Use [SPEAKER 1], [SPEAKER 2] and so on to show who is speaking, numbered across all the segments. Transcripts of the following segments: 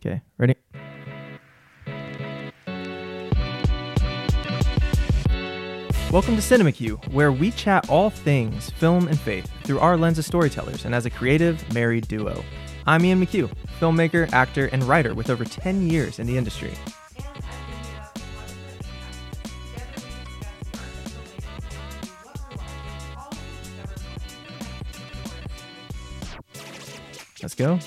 [SPEAKER 1] Okay, ready? Welcome to CineMcCue, where we chat all things film and faith through our lens of storytellers and as a creative, married duo. I'm Ian McCue, filmmaker, actor, and writer with over 10 years in the industry. Let's go.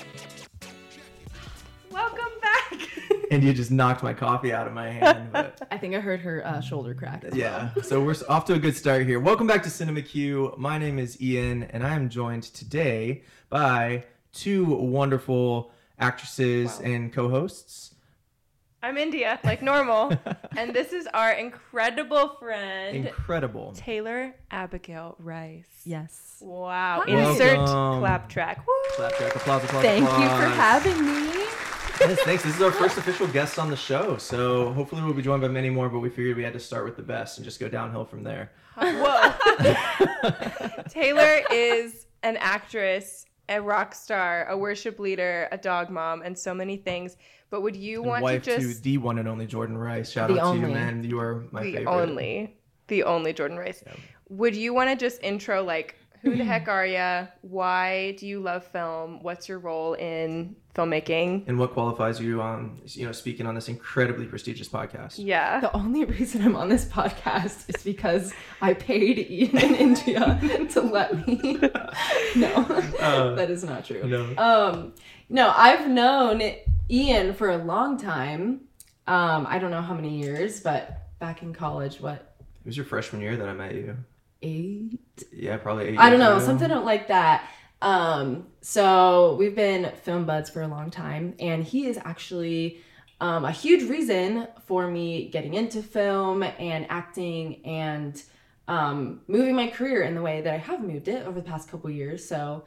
[SPEAKER 1] And you just knocked my coffee out of my hand. But
[SPEAKER 2] I think I heard her uh, shoulder crack. as
[SPEAKER 1] yeah, so we're off to a good start here. Welcome back to CineMcCue. My name is Ian, and I am joined today by two wonderful actresses
[SPEAKER 3] Wow.
[SPEAKER 1] and co-hosts.
[SPEAKER 3] I'm India, like normal. and this is our incredible friend,
[SPEAKER 1] Incredible.
[SPEAKER 3] Taylor Abigail Rice.
[SPEAKER 2] Yes.
[SPEAKER 3] Wow.
[SPEAKER 2] Hi.
[SPEAKER 3] Insert
[SPEAKER 1] Welcome.
[SPEAKER 3] clap track. Woo.
[SPEAKER 1] Clap, track. applause, applause,
[SPEAKER 2] Thank you for having me.
[SPEAKER 1] Yes, thanks. This is our first official guest on the show, so hopefully we'll be joined by many more. But we figured we had to start with the best and just go downhill from there.
[SPEAKER 3] Whoa. Taylor is an actress, a rock star, a worship leader, a dog mom, and so many things. But would you
[SPEAKER 1] And
[SPEAKER 3] want
[SPEAKER 1] wife
[SPEAKER 3] to
[SPEAKER 1] to
[SPEAKER 3] just
[SPEAKER 1] the one and only Jordan Rice. Shout
[SPEAKER 2] The
[SPEAKER 1] out to you, man. You are my
[SPEAKER 3] the
[SPEAKER 1] favorite.
[SPEAKER 3] only, the only Jordan Rice?
[SPEAKER 1] Yeah.
[SPEAKER 3] Would you want to just intro like who the heck are you? Why do you love film? What's your role in filmmaking?
[SPEAKER 1] And what qualifies you on, you know, speaking on this incredibly prestigious podcast?
[SPEAKER 3] Yeah.
[SPEAKER 2] The only reason I'm on this podcast is because I paid Ian in India to let me. no,
[SPEAKER 1] Uh,
[SPEAKER 2] that is not true.
[SPEAKER 1] No.
[SPEAKER 2] Um, no, I've known Ian for a long time. Um, I don't know how many years, but back in college, what
[SPEAKER 1] It was your freshman year that I met you.
[SPEAKER 2] Eight?
[SPEAKER 1] Yeah, probably eight.
[SPEAKER 2] I don't know,
[SPEAKER 1] ago.
[SPEAKER 2] something like that. Um, so we've been film buds for a long time, and he is actually um, a huge reason for me getting into film and acting and um, moving my career in the way that I have moved it over the past couple years. So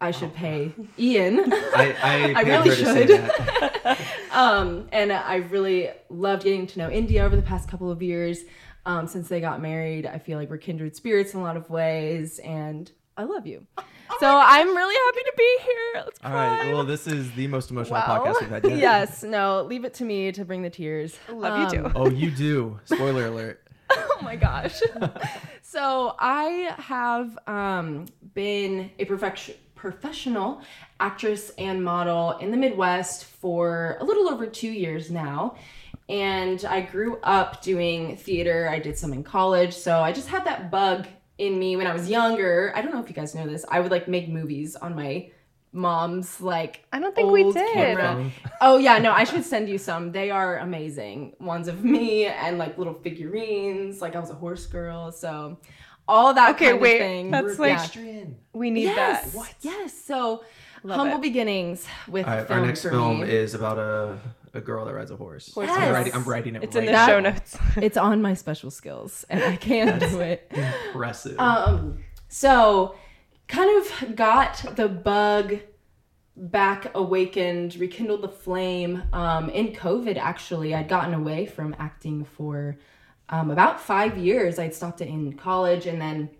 [SPEAKER 2] I should pay Ian.
[SPEAKER 1] I, I,
[SPEAKER 2] I really
[SPEAKER 1] her to say
[SPEAKER 2] should. um, and I really loved getting to know India over the past couple of years. Um, since they got married, I feel like we're kindred spirits in a lot of ways, and I love you. So I'm really happy to be here. Let's
[SPEAKER 1] All
[SPEAKER 2] cry.
[SPEAKER 1] right. Well, this is the most emotional
[SPEAKER 3] Wow.
[SPEAKER 1] podcast we've had yet.
[SPEAKER 2] yes, no, leave it to me to bring the tears.
[SPEAKER 3] Love you too.
[SPEAKER 2] Um,
[SPEAKER 1] Oh, you do. Spoiler alert.
[SPEAKER 2] oh my gosh. so I have um, been a perfection, professional actress and model in the Midwest for a little over two years now. And I grew up doing theater. I did some in college. So I just had that bug in me when I was younger. I don't know if you guys know this. I would like make movies on my mom's like
[SPEAKER 3] I don't think we did.
[SPEAKER 2] camera. Oh yeah, no, I should send you some. They are amazing. Ones of me and like little figurines. Like I was a horse girl, so all that
[SPEAKER 3] Okay,
[SPEAKER 2] kind
[SPEAKER 3] wait,
[SPEAKER 2] of thing.
[SPEAKER 3] that's
[SPEAKER 1] We're
[SPEAKER 3] like-
[SPEAKER 1] pedestrian.
[SPEAKER 3] We need
[SPEAKER 2] yes,
[SPEAKER 3] that.
[SPEAKER 2] yes. So
[SPEAKER 3] Love
[SPEAKER 2] humble
[SPEAKER 3] it.
[SPEAKER 2] beginnings with
[SPEAKER 1] All right,
[SPEAKER 2] film
[SPEAKER 1] our next
[SPEAKER 2] for
[SPEAKER 1] film
[SPEAKER 2] me.
[SPEAKER 1] is about a, a girl that rides a horse.
[SPEAKER 3] Horse
[SPEAKER 1] I'm,
[SPEAKER 2] Yes.
[SPEAKER 1] writing, I'm writing it
[SPEAKER 3] It's
[SPEAKER 1] right
[SPEAKER 3] in the
[SPEAKER 1] now.
[SPEAKER 3] show notes.
[SPEAKER 2] it's on my special skills, and I can do it.
[SPEAKER 1] Impressive.
[SPEAKER 2] Um, so kind of got the bug back awakened, rekindled the flame. Um, in COVID, actually, I'd gotten away from acting for um, about five years. I'd stopped it in college, and then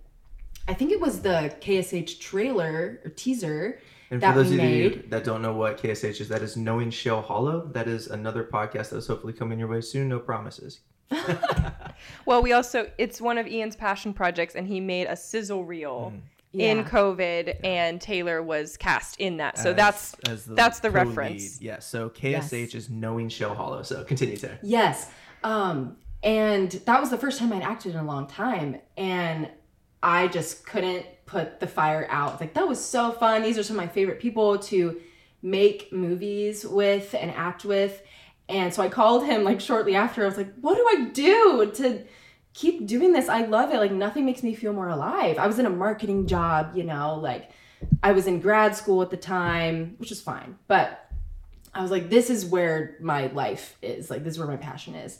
[SPEAKER 2] I think it was the KSH trailer or teaser.
[SPEAKER 1] And
[SPEAKER 2] that
[SPEAKER 1] for those
[SPEAKER 2] we
[SPEAKER 1] of you that don't know what KSH is, that is Knowing Shell Hollow. That is another podcast that is hopefully coming your way soon. No promises.
[SPEAKER 3] well, we also it's one of Ian's passion projects, and he made a sizzle reel in
[SPEAKER 2] Yeah.
[SPEAKER 3] COVID, and Taylor was cast in that. So
[SPEAKER 1] As-
[SPEAKER 3] that's
[SPEAKER 1] as the
[SPEAKER 3] that's the
[SPEAKER 1] co-lead.
[SPEAKER 3] reference.
[SPEAKER 1] Yes. So KSH is Knowing Shell Hollow. So continue to.
[SPEAKER 2] Yes. Um, and that was the first time I'd acted in a long time. And I just couldn't put the fire out. Like, that was so fun. These are some of my favorite people to make movies with and act with. And so I called him like shortly after. I was like, what do I do to keep doing this? I love it. Like, nothing makes me feel more alive. I was in a marketing job, you know, like I was in grad school at the time, which is fine. But I was like, this is where my life is. Like, this is where my passion is.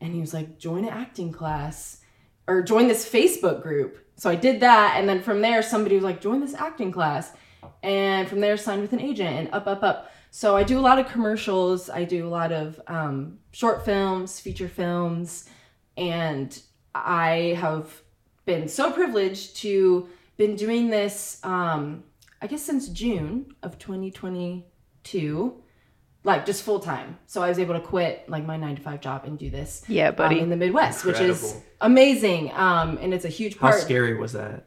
[SPEAKER 2] And he was like, join an acting class or join this Facebook group. So I did that. And then from there, somebody was like, join this acting class. And from there, signed with an agent and up, up, up. So I do a lot of commercials. I do a lot of um, short films, feature films. And I have been so privileged to been doing this, um, I guess, since June of 2022 like just full time. So I was able to quit like my nine to five job and do this.
[SPEAKER 3] Yeah,
[SPEAKER 2] um,
[SPEAKER 3] buddy.
[SPEAKER 2] in the Midwest, which is amazing. Um, and it's a huge part.
[SPEAKER 1] How
[SPEAKER 2] part.
[SPEAKER 1] scary was that?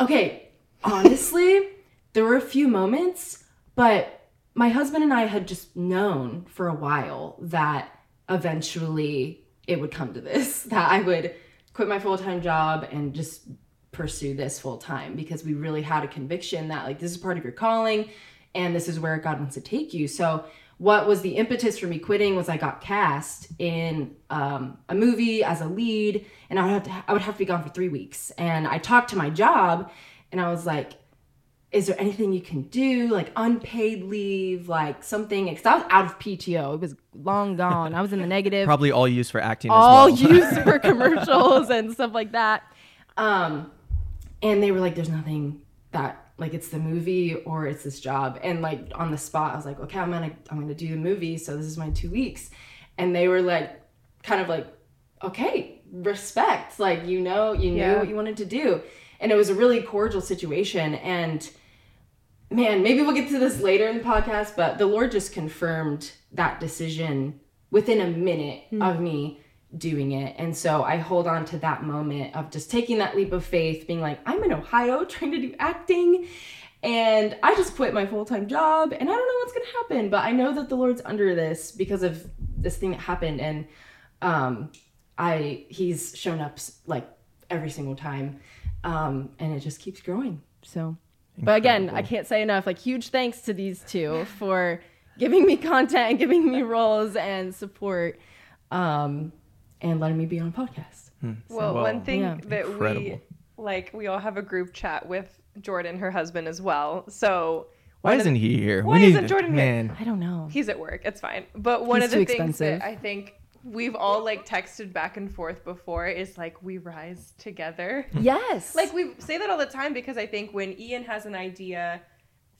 [SPEAKER 2] Okay, honestly, there were a few moments, but my husband and I had just known for a while that eventually it would come to this, that I would quit my full time job and just pursue this full time because we really had a conviction that like this is part of your calling and this is where God wants to take you. So what was the impetus for me quitting was I got cast in um, a movie as a lead, and I would have to I would have to be gone for three weeks. And I talked to my job, and I was like, "Is there anything you can do, like unpaid leave, like something?" Because I was out of PTO; it was long gone. I was in the negative
[SPEAKER 1] Probably all used for acting
[SPEAKER 2] all
[SPEAKER 1] as well.
[SPEAKER 2] used for commercials and stuff like that. Um, and they were like, "There's nothing that like it's the movie or it's this job." And like on the spot, I was like, "Okay, I'm gonna I'm gonna do the movie. So this is my two weeks." And they were like, kind of like, "Okay, respect. Like you know, you knew
[SPEAKER 3] Yeah.
[SPEAKER 2] what you wanted to do." And it was a really cordial situation. And man, maybe we'll get to this later in the podcast, but the Lord just confirmed that decision within a minute hmm. of me doing it. And so I hold on to that moment of just taking that leap of faith, being like, I'm in Ohio trying to do acting. And I just quit my full time job and I don't know what's going to happen, but I know that the Lord's under this because of this thing that happened. And um, I, he's shown up like every single time. Um, and it just keeps growing. So, but again, I can't say enough. Like, huge thanks to these two for giving me content and giving me roles and support, um, and letting me be on a podcast.
[SPEAKER 3] Well, hmm.
[SPEAKER 1] Well,
[SPEAKER 3] one thing
[SPEAKER 2] yeah.
[SPEAKER 3] that we like, we all have a group chat with Jordan, her husband, as well. So
[SPEAKER 1] Why isn't he here?
[SPEAKER 3] Why isn't Jordan here?
[SPEAKER 1] man.
[SPEAKER 2] I don't know.
[SPEAKER 3] He's at work. It's fine. But one
[SPEAKER 2] He's
[SPEAKER 3] of the things
[SPEAKER 2] expensive.
[SPEAKER 3] that I think we've all like texted back and forth before is like we rise together.
[SPEAKER 2] Yes.
[SPEAKER 3] Like we say that all the time because I think when Ian has an idea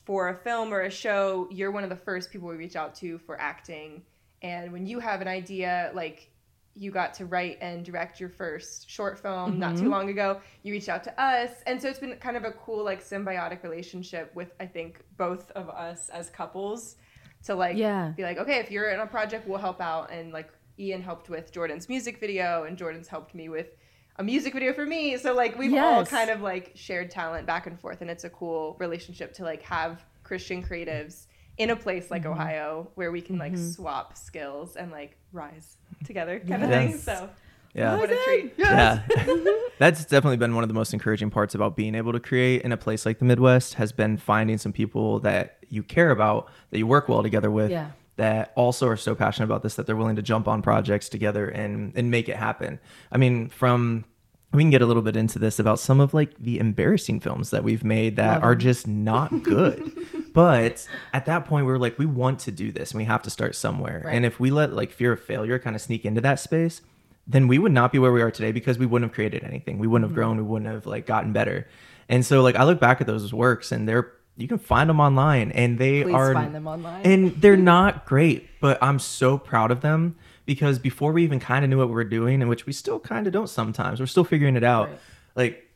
[SPEAKER 3] for a film or a show, you're one of the first people we reach out to for acting. And when you have an idea, like you got to write and direct your first short film not too mm-hmm. long ago, you reached out to us. And so it's been kind of a cool like symbiotic relationship with I think both of us as couples to like
[SPEAKER 2] Yeah.
[SPEAKER 3] be like, okay, if you're in a project, we'll help out. And like Ian helped with Jordan's music video, and Jordan's helped me with a music video for me. So like we've all kind of like shared talent back and forth, and it's a cool relationship to like have Christian creatives in a place like Ohio where we can like swap skills and like rise together kind of thing. So
[SPEAKER 1] Yeah.
[SPEAKER 3] what a treat.
[SPEAKER 1] Yeah. That's definitely been one of the most encouraging parts about being able to create in a place like the Midwest has been finding some people that you care about, that you work well together with,
[SPEAKER 2] Yeah.
[SPEAKER 1] that also are so passionate about this that they're willing to jump on projects together and and make it happen. I mean, from we can get a little bit into this about some of like the embarrassing films that we've made that
[SPEAKER 2] Love
[SPEAKER 1] are
[SPEAKER 2] 'em.
[SPEAKER 1] just not good. but at that point we were like we want to do this and we have to start somewhere.
[SPEAKER 2] Right.
[SPEAKER 1] And if we let like fear of failure kind of sneak into that space, then we would not be where we are today because we wouldn't have created anything. We wouldn't have
[SPEAKER 2] Mm-hmm.
[SPEAKER 1] grown. We wouldn't have like gotten better. And so like I look back at those works and they're you can find them online and they
[SPEAKER 2] Please
[SPEAKER 1] are
[SPEAKER 2] find them online.
[SPEAKER 1] and they're not great, but I'm so proud of them because before we even kind of knew what we were doing, and which we still kind of don't sometimes, we're still figuring it out.
[SPEAKER 2] Right.
[SPEAKER 1] Like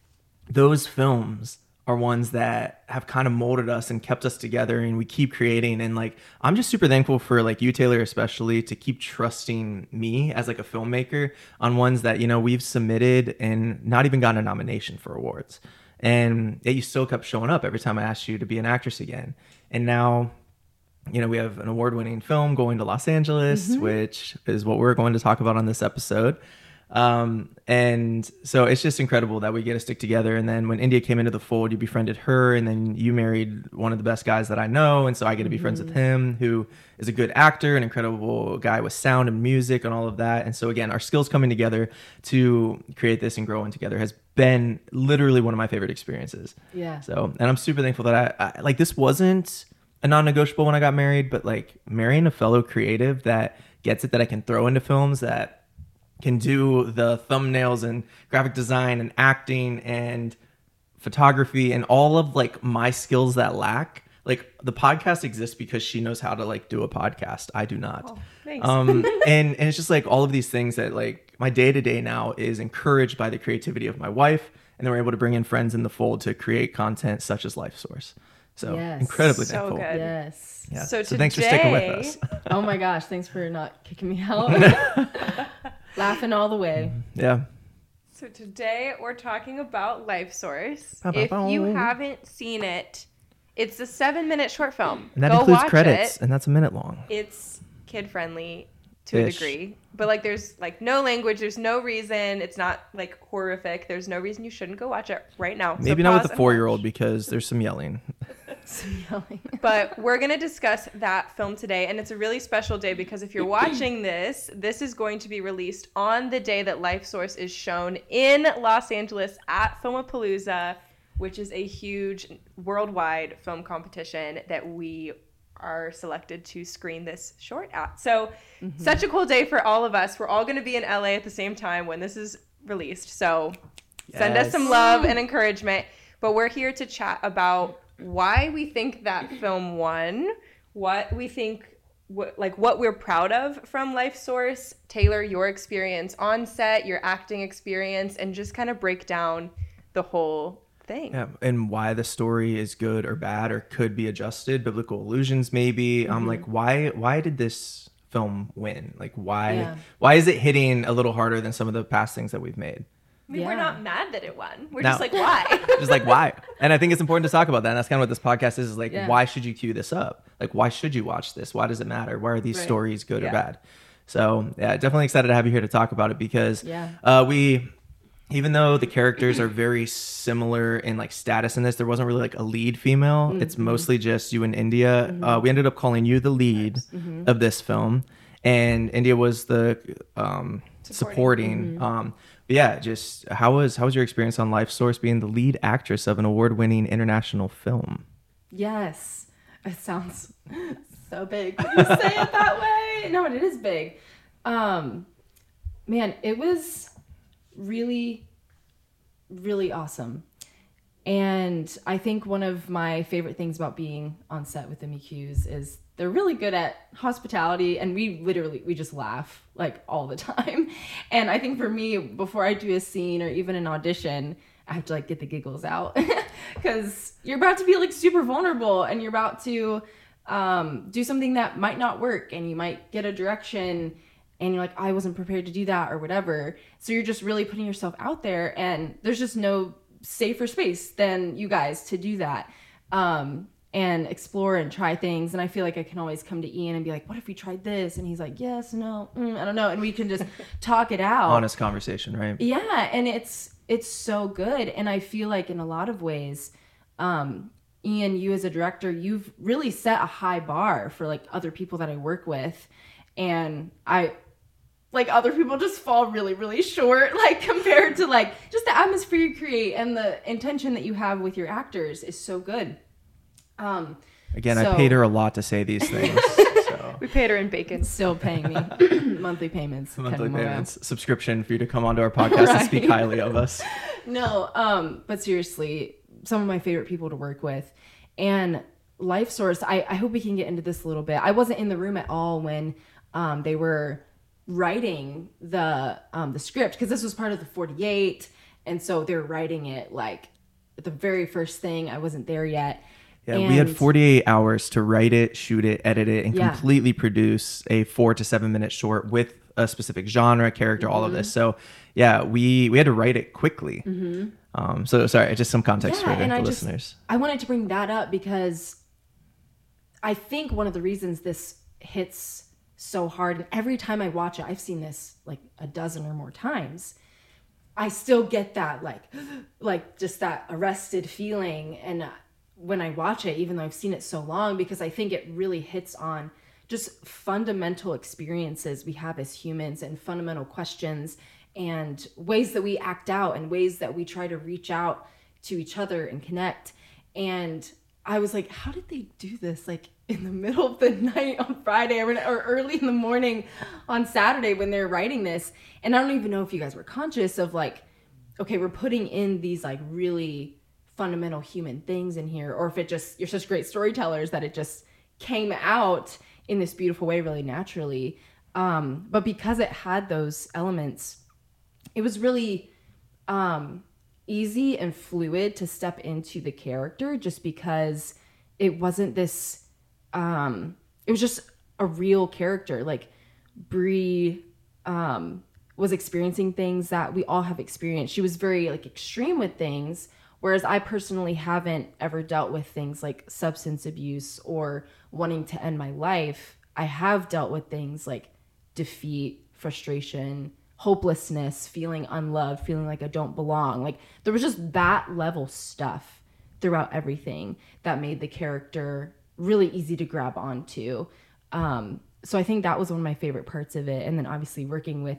[SPEAKER 1] those films are ones that have kind of molded us and kept us together and we keep creating. And like i'm just super thankful for like you taylor especially to keep trusting me as like a filmmaker on ones that you know we've submitted and not even gotten a nomination for awards. And yet you still kept showing up every time i asked you to be an actress again. And now you know we have an award-winning film going to los angeles mm-hmm. which is what we're going to talk about on this episode um, and so it's just incredible that we get to stick together. And then when India came into the fold, you befriended her, and then you married one of the best guys that I know. And so I get to be friends with him, who is a good actor, an incredible guy with sound and music and all of that. And so again, our skills coming together to create this and growing together has been literally one of my favorite experiences.
[SPEAKER 2] Yeah.
[SPEAKER 1] So, and I'm super thankful that I, I like this wasn't a non-negotiable when I got married, but like marrying a fellow creative that gets it that I can throw into films that can do the thumbnails and graphic design and acting and photography and all of like my skills that lack. Like the podcast exists because she knows how to like do a podcast. I do not.
[SPEAKER 3] Oh.
[SPEAKER 1] Um and and it's just like all of these things that like my day to day now is encouraged by the creativity of my wife and then we're able to bring in friends in the fold to create content such as Life Source. So
[SPEAKER 2] Yes.
[SPEAKER 1] incredibly
[SPEAKER 3] So
[SPEAKER 1] thankful.
[SPEAKER 3] good.
[SPEAKER 2] Yes.
[SPEAKER 1] Yeah.
[SPEAKER 3] So
[SPEAKER 1] So, thanks for sticking with
[SPEAKER 3] today-
[SPEAKER 1] us.
[SPEAKER 2] Oh my gosh, thanks for not kicking me out. Laughing all the way.
[SPEAKER 1] yeah.
[SPEAKER 3] So today we're talking about Life Source.
[SPEAKER 1] Ba, ba,
[SPEAKER 3] If you haven't seen it, it's a seven-minute short film.
[SPEAKER 1] And that
[SPEAKER 3] Go
[SPEAKER 1] includes
[SPEAKER 3] watch
[SPEAKER 1] credits,
[SPEAKER 3] It.
[SPEAKER 1] and that's a minute long.
[SPEAKER 3] It's kid-friendly to a degree, but like there's like no language. There's no reason. It's not like horrific. There's no reason you shouldn't go watch it right now. So
[SPEAKER 1] Maybe not with
[SPEAKER 3] pause
[SPEAKER 1] the four year old because there's some yelling.
[SPEAKER 2] Some yelling.
[SPEAKER 3] but we're going to discuss that film today and it's a really special day because if you're watching this this is going to be released on the day that life source is shown in los angeles at filmapalooza which is a huge worldwide film competition that we are selected to screen this short at so mm-hmm. such a cool day for all of us we're all going to be in la at the same time when this is released so send us some love and encouragement. But we're here to chat about why we think that film won, what we think, what, like what we're proud of from Life Source, Taylor, your experience on set, your acting experience, and just kind of break down the whole thing.
[SPEAKER 1] Yeah, and why the story is good or bad or could be adjusted, biblical illusions maybe.
[SPEAKER 3] Mm-hmm.
[SPEAKER 1] Um, like why why did this film win? Like why
[SPEAKER 2] Yeah.
[SPEAKER 1] why is it hitting a little harder than some of the past things that we've made?
[SPEAKER 3] Mean, we're not mad that it won. We're
[SPEAKER 1] No.
[SPEAKER 3] just like, why?
[SPEAKER 1] Just like why? And I think it's important to talk about that. And that's kind of what this podcast is, is like
[SPEAKER 2] Yeah.
[SPEAKER 1] why should you cue this up? Like why should you watch this? Why does it matter? Why are these
[SPEAKER 2] Right.
[SPEAKER 1] stories good
[SPEAKER 3] Yeah.
[SPEAKER 1] or bad? So yeah, definitely excited to have you here to talk about it because
[SPEAKER 2] Yeah.
[SPEAKER 1] uh, we even though the characters are very similar in like status in this, there wasn't really like a lead female.
[SPEAKER 2] Mm-hmm.
[SPEAKER 1] It's mostly just you and India. Uh, we ended up calling you the lead
[SPEAKER 2] Mm-hmm.
[SPEAKER 1] of this film, and India was the um,
[SPEAKER 3] Supporting.
[SPEAKER 1] supporting.
[SPEAKER 2] Mm-hmm.
[SPEAKER 1] Um, yeah, just how was how was your experience on Life Source being the lead actress of an award-winning international film?
[SPEAKER 2] Yes. It sounds so big when you say it that way. No, it is big. Um man, it was really really awesome. And I think one of my favorite things about being on set with the McCues is they're really good at hospitality and we literally we just laugh like all the time. And I think for me before I do a scene or even an audition, I have to like get the giggles out cuz you're about to be like super vulnerable and you're about to um, do something that might not work and you might get a direction and you're like I wasn't prepared to do that or whatever. So you're just really putting yourself out there and there's just no safer space than you guys to do that. Um, and explore and try things. And I feel like I can always come to Ian and be like, "What if we tried this?" And he's like, "Yes, no, mm, I don't know," and we can just talk it out.
[SPEAKER 1] Honest conversation, right?
[SPEAKER 2] Yeah, and it's it's so good, and I feel like in a lot of ways, um, Ian, you as a director, you've really set a high bar for like other people that I work with, and I like other people just fall really really short like compared to like just the atmosphere you create and the intention that you have with your actors is so good um
[SPEAKER 1] Again,
[SPEAKER 2] So-
[SPEAKER 1] I paid her a lot to say these things. so.
[SPEAKER 3] we paid her in bacon.
[SPEAKER 2] still paying me monthly payments
[SPEAKER 1] Monthly
[SPEAKER 2] cutting them around.
[SPEAKER 1] payments, subscription for you to come onto our podcast and speak highly of us.
[SPEAKER 2] no um but seriously some of my favorite people to work with and life source i i hope we can get into this a little bit i wasn't in the room at all when um they were writing the um the script because this was part of the 48 and so they're writing it like the very first thing i wasn't there yet
[SPEAKER 1] Yeah, we had 48 hours to write it, shoot it, edit it, and
[SPEAKER 2] Yeah.
[SPEAKER 1] completely produce a four to seven minute short with a specific genre, character, all of
[SPEAKER 2] Mm-hmm.
[SPEAKER 1] this. So, yeah, we we had to write it quickly. Um, so sorry, just some context
[SPEAKER 2] Yeah,
[SPEAKER 1] for the,
[SPEAKER 2] and
[SPEAKER 1] the
[SPEAKER 2] I just-
[SPEAKER 1] listeners.
[SPEAKER 2] I wanted to bring that up because I think one of the reasons this hits so hard, and every time I watch it, I've seen this like a dozen or more times. I still get that like, like just that arrested feeling, and uh, when I watch it, even though I've seen it so long, because I think it really hits on just fundamental experiences we have as humans and fundamental questions and ways that we act out and ways that we try to reach out to each other and connect. And I was like, how did they do this? Like in the middle of the night on Friday or, early in the morning on Saturday when they're writing this. And I don't even know if you guys were conscious of like, okay, we're putting in these like really fundamental human things in here, or if it just, you're such great storytellers that it just came out in this beautiful way really naturally. Um, but because it had those elements, it was really um, easy and fluid to step into the character just because it wasn't this um it was just a real character like Brie um was experiencing things that we all have experienced she was very like extreme with things whereas I personally haven't ever dealt with things like substance abuse or wanting to end my life I have dealt with things like defeat frustration hopelessness feeling unloved feeling like I don't belong like there was just that level stuff throughout everything that made the character really easy to grab onto. Um, so I think that was one of my favorite parts of it. And then obviously working with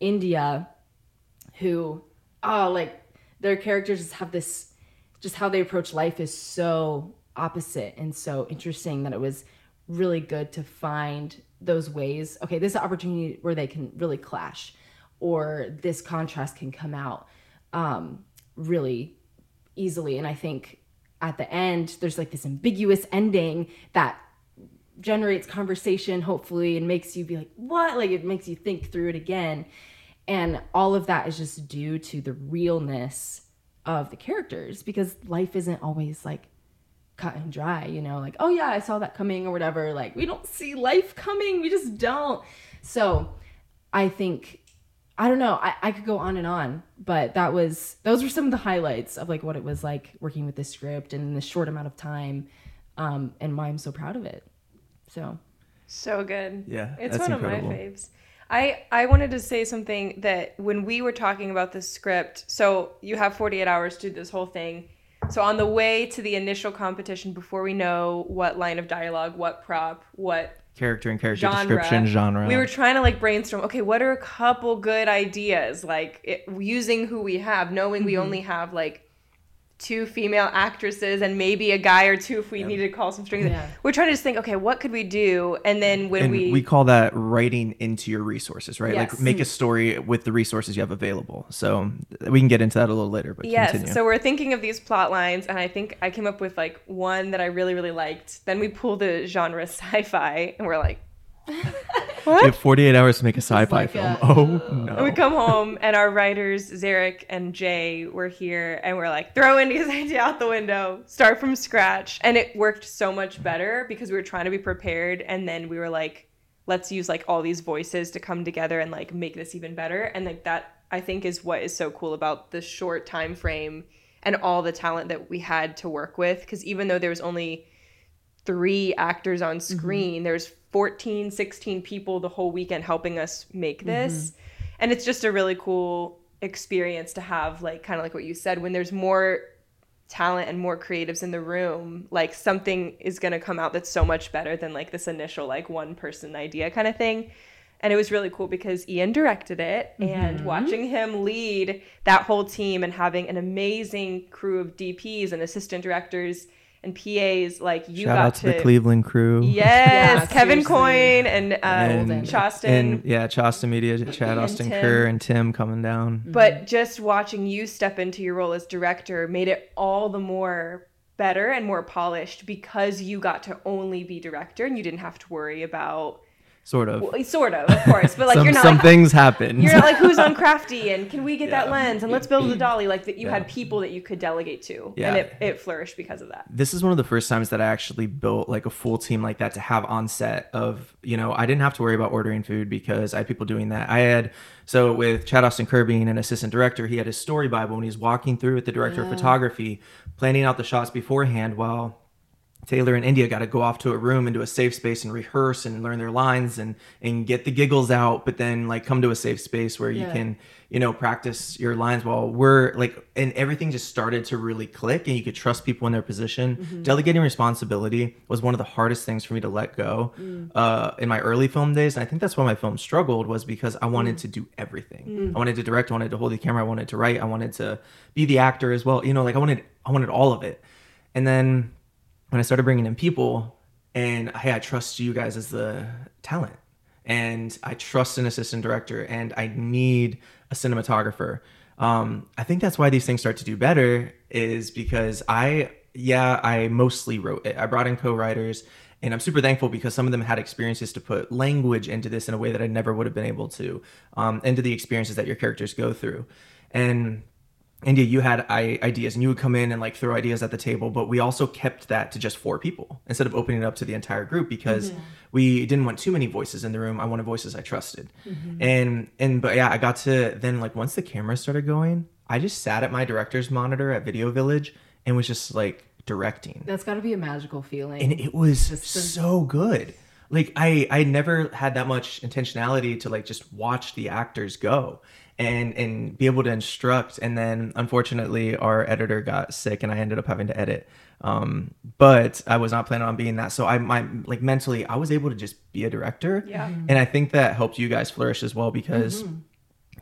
[SPEAKER 2] India, who, oh, like their characters just have this, just how they approach life is so opposite and so interesting that it was really good to find those ways. Okay, this is an opportunity where they can really clash or this contrast can come out um, really easily. And I think at the end there's like this ambiguous ending that generates conversation hopefully and makes you be like what like it makes you think through it again and all of that is just due to the realness of the characters because life isn't always like cut and dry you know like oh yeah i saw that coming or whatever like we don't see life coming we just don't so i think I don't know. I, I could go on and on, but that was those were some of the highlights of like what it was like working with this script and in this short amount of time, um, and why I'm so proud of it. So,
[SPEAKER 3] so good.
[SPEAKER 1] Yeah,
[SPEAKER 3] it's
[SPEAKER 1] that's
[SPEAKER 3] one
[SPEAKER 1] incredible.
[SPEAKER 3] of my faves. I I wanted to say something that when we were talking about the script, so you have 48 hours to do this whole thing. So on the way to the initial competition, before we know what line of dialogue, what prop, what
[SPEAKER 1] character and character
[SPEAKER 3] genre.
[SPEAKER 1] description genre.
[SPEAKER 3] We were trying to like brainstorm. Okay, what are a couple good ideas? Like it, using who we have, knowing we
[SPEAKER 2] Mm-hmm.
[SPEAKER 3] only have like two female actresses and maybe a guy or two if we needed to call some strings.
[SPEAKER 2] Yeah.
[SPEAKER 3] We're trying to just think, okay, what could we do? And then when
[SPEAKER 1] and
[SPEAKER 3] we,
[SPEAKER 1] we, call that writing into your resources, right?
[SPEAKER 3] Yes.
[SPEAKER 1] Like make a story with the resources you have available. So we can get into that a little later, but
[SPEAKER 3] Yes.
[SPEAKER 1] continue.
[SPEAKER 3] So we're thinking of these plot lines, and I think I came up with like one that I really, really liked. Then we pull the genre sci-fi, and we're like,
[SPEAKER 1] we have 48 hours to make a sci-fi
[SPEAKER 2] like
[SPEAKER 1] film.
[SPEAKER 2] a-
[SPEAKER 1] oh
[SPEAKER 3] And we come home, and our writers Zarek and Jay were here, and we're like, throw Indy's idea out the window, start from scratch, and it worked so much better because we were trying to be prepared, and then we were like, let's use like all these voices to come together and like make this even better, and like that I think is what is so cool about the short time frame and all the talent that we had to work with, because even though there was only three actors on mm-hmm. screen there's 14 16 people the whole weekend helping us make mm-hmm. this. And it's just a really cool experience to have like kind of like what you said when there's more talent and more creatives in the room like something is going to come out that's so much better than like this initial like one person idea kind of thing. And it was really cool because Ian directed it and mm-hmm. watching him lead that whole team and having an amazing crew of DPs and assistant directors and PAs like you
[SPEAKER 1] Shout
[SPEAKER 3] got
[SPEAKER 1] out to, the Cleveland crew.
[SPEAKER 3] Yes,
[SPEAKER 2] Yeah,
[SPEAKER 3] Kevin
[SPEAKER 2] seriously.
[SPEAKER 3] Coyne and, uh,
[SPEAKER 1] And,
[SPEAKER 3] Chaston.
[SPEAKER 1] and yeah, Chaston Media, Chad Austin
[SPEAKER 3] Tim.
[SPEAKER 1] Kerr, and Tim coming down.
[SPEAKER 3] but just watching you step into your role as director made it all the more better and more polished because you got to only be director and you didn't have to worry about
[SPEAKER 1] Sort of.
[SPEAKER 3] well, sort of, of course, but like
[SPEAKER 1] some
[SPEAKER 3] you're not
[SPEAKER 1] some
[SPEAKER 3] like,
[SPEAKER 1] things happen.
[SPEAKER 3] you're not like who's on crafty and can we get that lens and let's build a dolly like that you
[SPEAKER 1] Yeah.
[SPEAKER 3] had people that you could delegate to
[SPEAKER 1] Yeah.
[SPEAKER 3] and it, it flourished because of that
[SPEAKER 1] this is one of the first times that I actually built like a full team like that to have on set of, you know, I didn't have to worry about ordering food because I had people doing that. I had, so with Chad Austin Kirby, being an assistant director, he had his story Bible and he's walking through with the director of mm. photography, planning out the shots beforehand while Taylor and India got to go off to a room into a safe space and rehearse and learn their lines and and get the giggles out, but then like come to a safe space where you
[SPEAKER 2] Yeah.
[SPEAKER 1] can you know practice your lines while we're like and everything just started to really click and you could trust people in their position. Mm-hmm. Delegating responsibility was one of the hardest things for me to let go mm. uh, in my early film days, and I think that's why my film struggled was because I wanted mm. to do everything. Mm. I wanted to direct, I wanted to hold the camera, I wanted to write, I wanted to be the actor as well. You know, like I wanted I wanted all of it, and then when I started bringing in people and hey, I trust you guys as the talent and I trust an assistant director and I need a cinematographer. Um, I think that's why these things start to do better is because I, yeah, I mostly wrote it. I brought in co-writers and I'm super thankful because some of them had experiences to put language into this in a way that I never would have been able to, um, into the experiences that your characters go through. And and yeah, you had ideas, and you would come in and like throw ideas at the table. But we also kept that to just four people instead of opening it up to the entire group because we didn't want too many voices in the room. I wanted voices I trusted, mm-hmm. and and but yeah, I got to then like once the camera started going, I just sat at my director's monitor at Video Village and was just like directing
[SPEAKER 2] That's got to be a magical feeling.
[SPEAKER 1] and it was
[SPEAKER 2] Just
[SPEAKER 1] so good like i i never had that much intentionality to like just watch the actors go and and be able to instruct. And then unfortunately our editor got sick and i ended up having to edit. Um but i was not planning on being that. So i my like mentally i was able to just be a director.
[SPEAKER 3] Yeah. Mhm.
[SPEAKER 1] and i think that helped you guys flourish as well because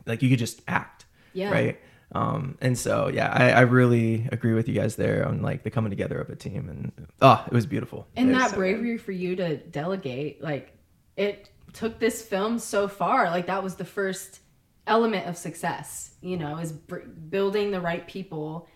[SPEAKER 1] like you could just act
[SPEAKER 2] Yeah.
[SPEAKER 1] right? Um and so yeah I, I really agree with you guys there on like the coming together of a team. And oh it was beautiful.
[SPEAKER 2] And
[SPEAKER 1] It
[SPEAKER 2] that
[SPEAKER 1] so
[SPEAKER 2] bravery for you to delegate like it took this film so far. Like that was the first element of success you know is br- building the right people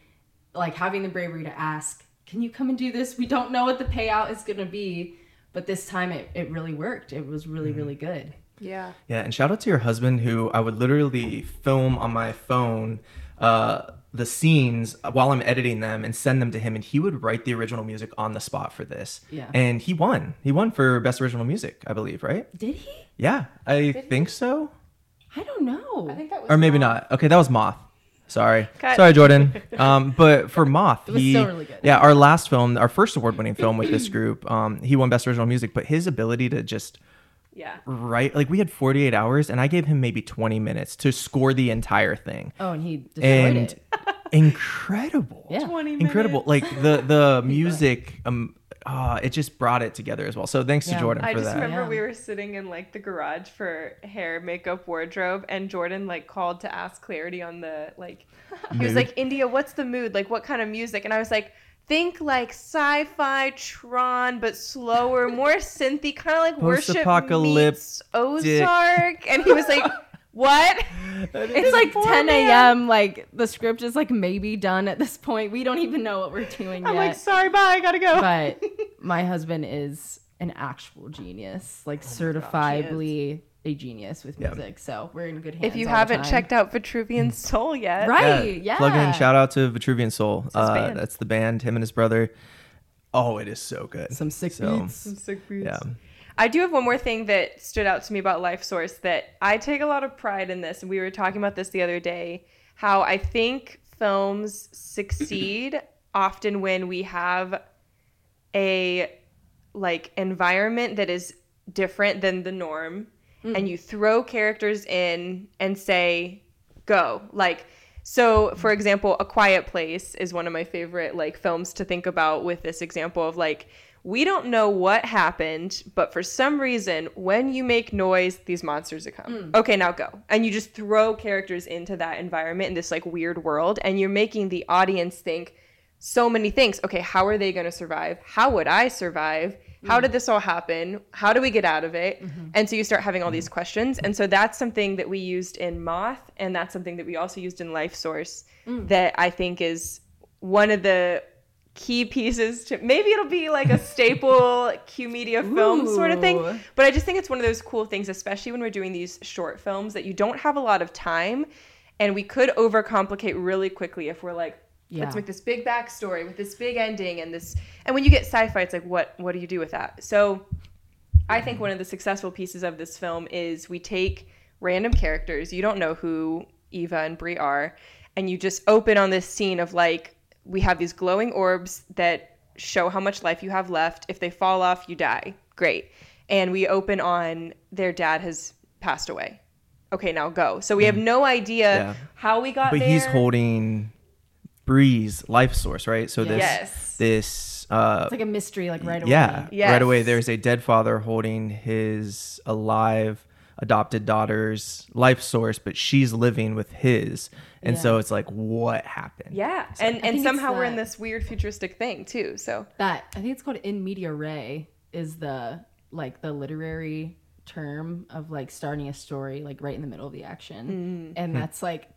[SPEAKER 2] like having the bravery to ask can you come and do this we don't know what the payout is going to be but this time it, it really worked it was really really good
[SPEAKER 3] Yeah.
[SPEAKER 1] Yeah, and shout out to your husband who I would literally film on my phone uh, the scenes while I'm editing them and send them to him, and he would write the original music on the spot for this.
[SPEAKER 2] Yeah.
[SPEAKER 1] And he won. He won for best original music, I believe, right?
[SPEAKER 2] did he
[SPEAKER 1] Yeah, I
[SPEAKER 3] he?
[SPEAKER 1] think so.
[SPEAKER 2] I don't know
[SPEAKER 3] I think that was
[SPEAKER 1] Or maybe
[SPEAKER 3] wrong.
[SPEAKER 1] not. Okay, that was Moth. Sorry,
[SPEAKER 3] Cut.
[SPEAKER 1] sorry, Jordan. Um, but for Moth,
[SPEAKER 2] was
[SPEAKER 1] he
[SPEAKER 2] still really good.
[SPEAKER 1] yeah, our last film, our first award-winning film with this group, um, he won best original music. But his ability to just
[SPEAKER 3] Yeah.
[SPEAKER 1] right like we had 48 hours and i gave him maybe 20 minutes to score the entire thing
[SPEAKER 2] oh and he destroyed
[SPEAKER 1] and
[SPEAKER 2] it
[SPEAKER 1] incredible
[SPEAKER 2] Yeah.
[SPEAKER 3] 20
[SPEAKER 1] incredible
[SPEAKER 3] minutes.
[SPEAKER 1] like the the music um uh, it just brought it together as well so thanks to
[SPEAKER 2] Yeah.
[SPEAKER 1] jordan
[SPEAKER 3] I
[SPEAKER 1] for
[SPEAKER 3] just
[SPEAKER 1] that
[SPEAKER 3] remember
[SPEAKER 2] Yeah.
[SPEAKER 3] we were sitting in like the garage for hair, makeup, wardrobe, and Jordan like called to ask clarity on the like. He was like, "India, what's the mood? Like, what kind of music?" And I was like, "Think like sci-fi Tron, but slower, more synthy, kind of like worship
[SPEAKER 1] Post-apocalyptic.
[SPEAKER 3] meets Ozark." And he was like, "What?"
[SPEAKER 2] It's like 10
[SPEAKER 3] a.m.
[SPEAKER 2] a.m. Like the script is like maybe done at this point. We don't even know what we're doing
[SPEAKER 3] I'm
[SPEAKER 2] yet.
[SPEAKER 3] like, "Sorry, bye, I gotta go."
[SPEAKER 2] but my husband is an actual genius, like certifiably a genius with
[SPEAKER 1] Yeah.
[SPEAKER 2] music. So we're in good hands.
[SPEAKER 3] if you
[SPEAKER 2] all the
[SPEAKER 3] haven't
[SPEAKER 2] time.
[SPEAKER 3] checked out Vitruvian Soul yet,
[SPEAKER 2] right, yeah,
[SPEAKER 1] plug in shout out to vitruvian soul
[SPEAKER 3] his
[SPEAKER 1] uh,
[SPEAKER 3] band.
[SPEAKER 1] that's the band him and his brother oh it is so good
[SPEAKER 2] some sick
[SPEAKER 1] So,
[SPEAKER 2] beats.
[SPEAKER 3] Some sick beats.
[SPEAKER 1] yeah
[SPEAKER 3] I do have one more thing that stood out to me about Life Source that I take a lot of pride in this, and we were talking about this the other day. How I think films succeed often when we have a like environment that is different than the norm, mm. and you throw characters in and say, "Go!" Like. So, for example, A Quiet Place is one of my favorite like films to think about with this example of like we don't know what happened, but for some reason, when you make noise, these monsters are come. Hmm. Okay, now go. And you just throw characters into that environment in this like weird world, and you're making the audience think so many things. Okay, how are they going to survive? How would I survive? How hmm. did this all happen? How do we get out of it? Mm-hmm. And so you start having all hmm. these questions. And so that's something that we used in Moth, and that's something that we also used in Life Source that I think is one of the key pieces to maybe it'll be like a staple Q media film sort of thing. But I just think it's one of those cool things, especially when we're doing these short films that you don't have a lot of time. And we could overcomplicate really quickly if we're like,
[SPEAKER 2] Yeah.
[SPEAKER 3] let's make this big backstory with this big ending and this. And when you get sci-fi, it's like, what what do you do with that? So, I think one of the successful pieces of this film is we take random characters. You don't know who Eva and Brie are, and you just open on this scene of like we have these glowing orbs that show how much life you have left. If they fall off, you die. Great. And we open on their dad has passed away. Okay, now go. So we have no idea
[SPEAKER 1] Yeah.
[SPEAKER 3] how we got there.
[SPEAKER 1] but
[SPEAKER 3] there.
[SPEAKER 1] he's holding Bree's life source, right? So this
[SPEAKER 3] Yes.
[SPEAKER 1] this uh
[SPEAKER 2] It's like a mystery, like right away.
[SPEAKER 1] yeah,
[SPEAKER 3] Yes.
[SPEAKER 1] right away there's a dead father holding his alive adopted daughter's life source, but she's living with his. And so it's like what happened?
[SPEAKER 3] Yeah,
[SPEAKER 2] I
[SPEAKER 3] and and
[SPEAKER 2] it's
[SPEAKER 3] somehow we're in this weird futuristic thing too. So
[SPEAKER 2] That I think it's called in medias res is the like the literary term of like starting a story like right in the middle of the action,
[SPEAKER 3] Mm.
[SPEAKER 2] and that's like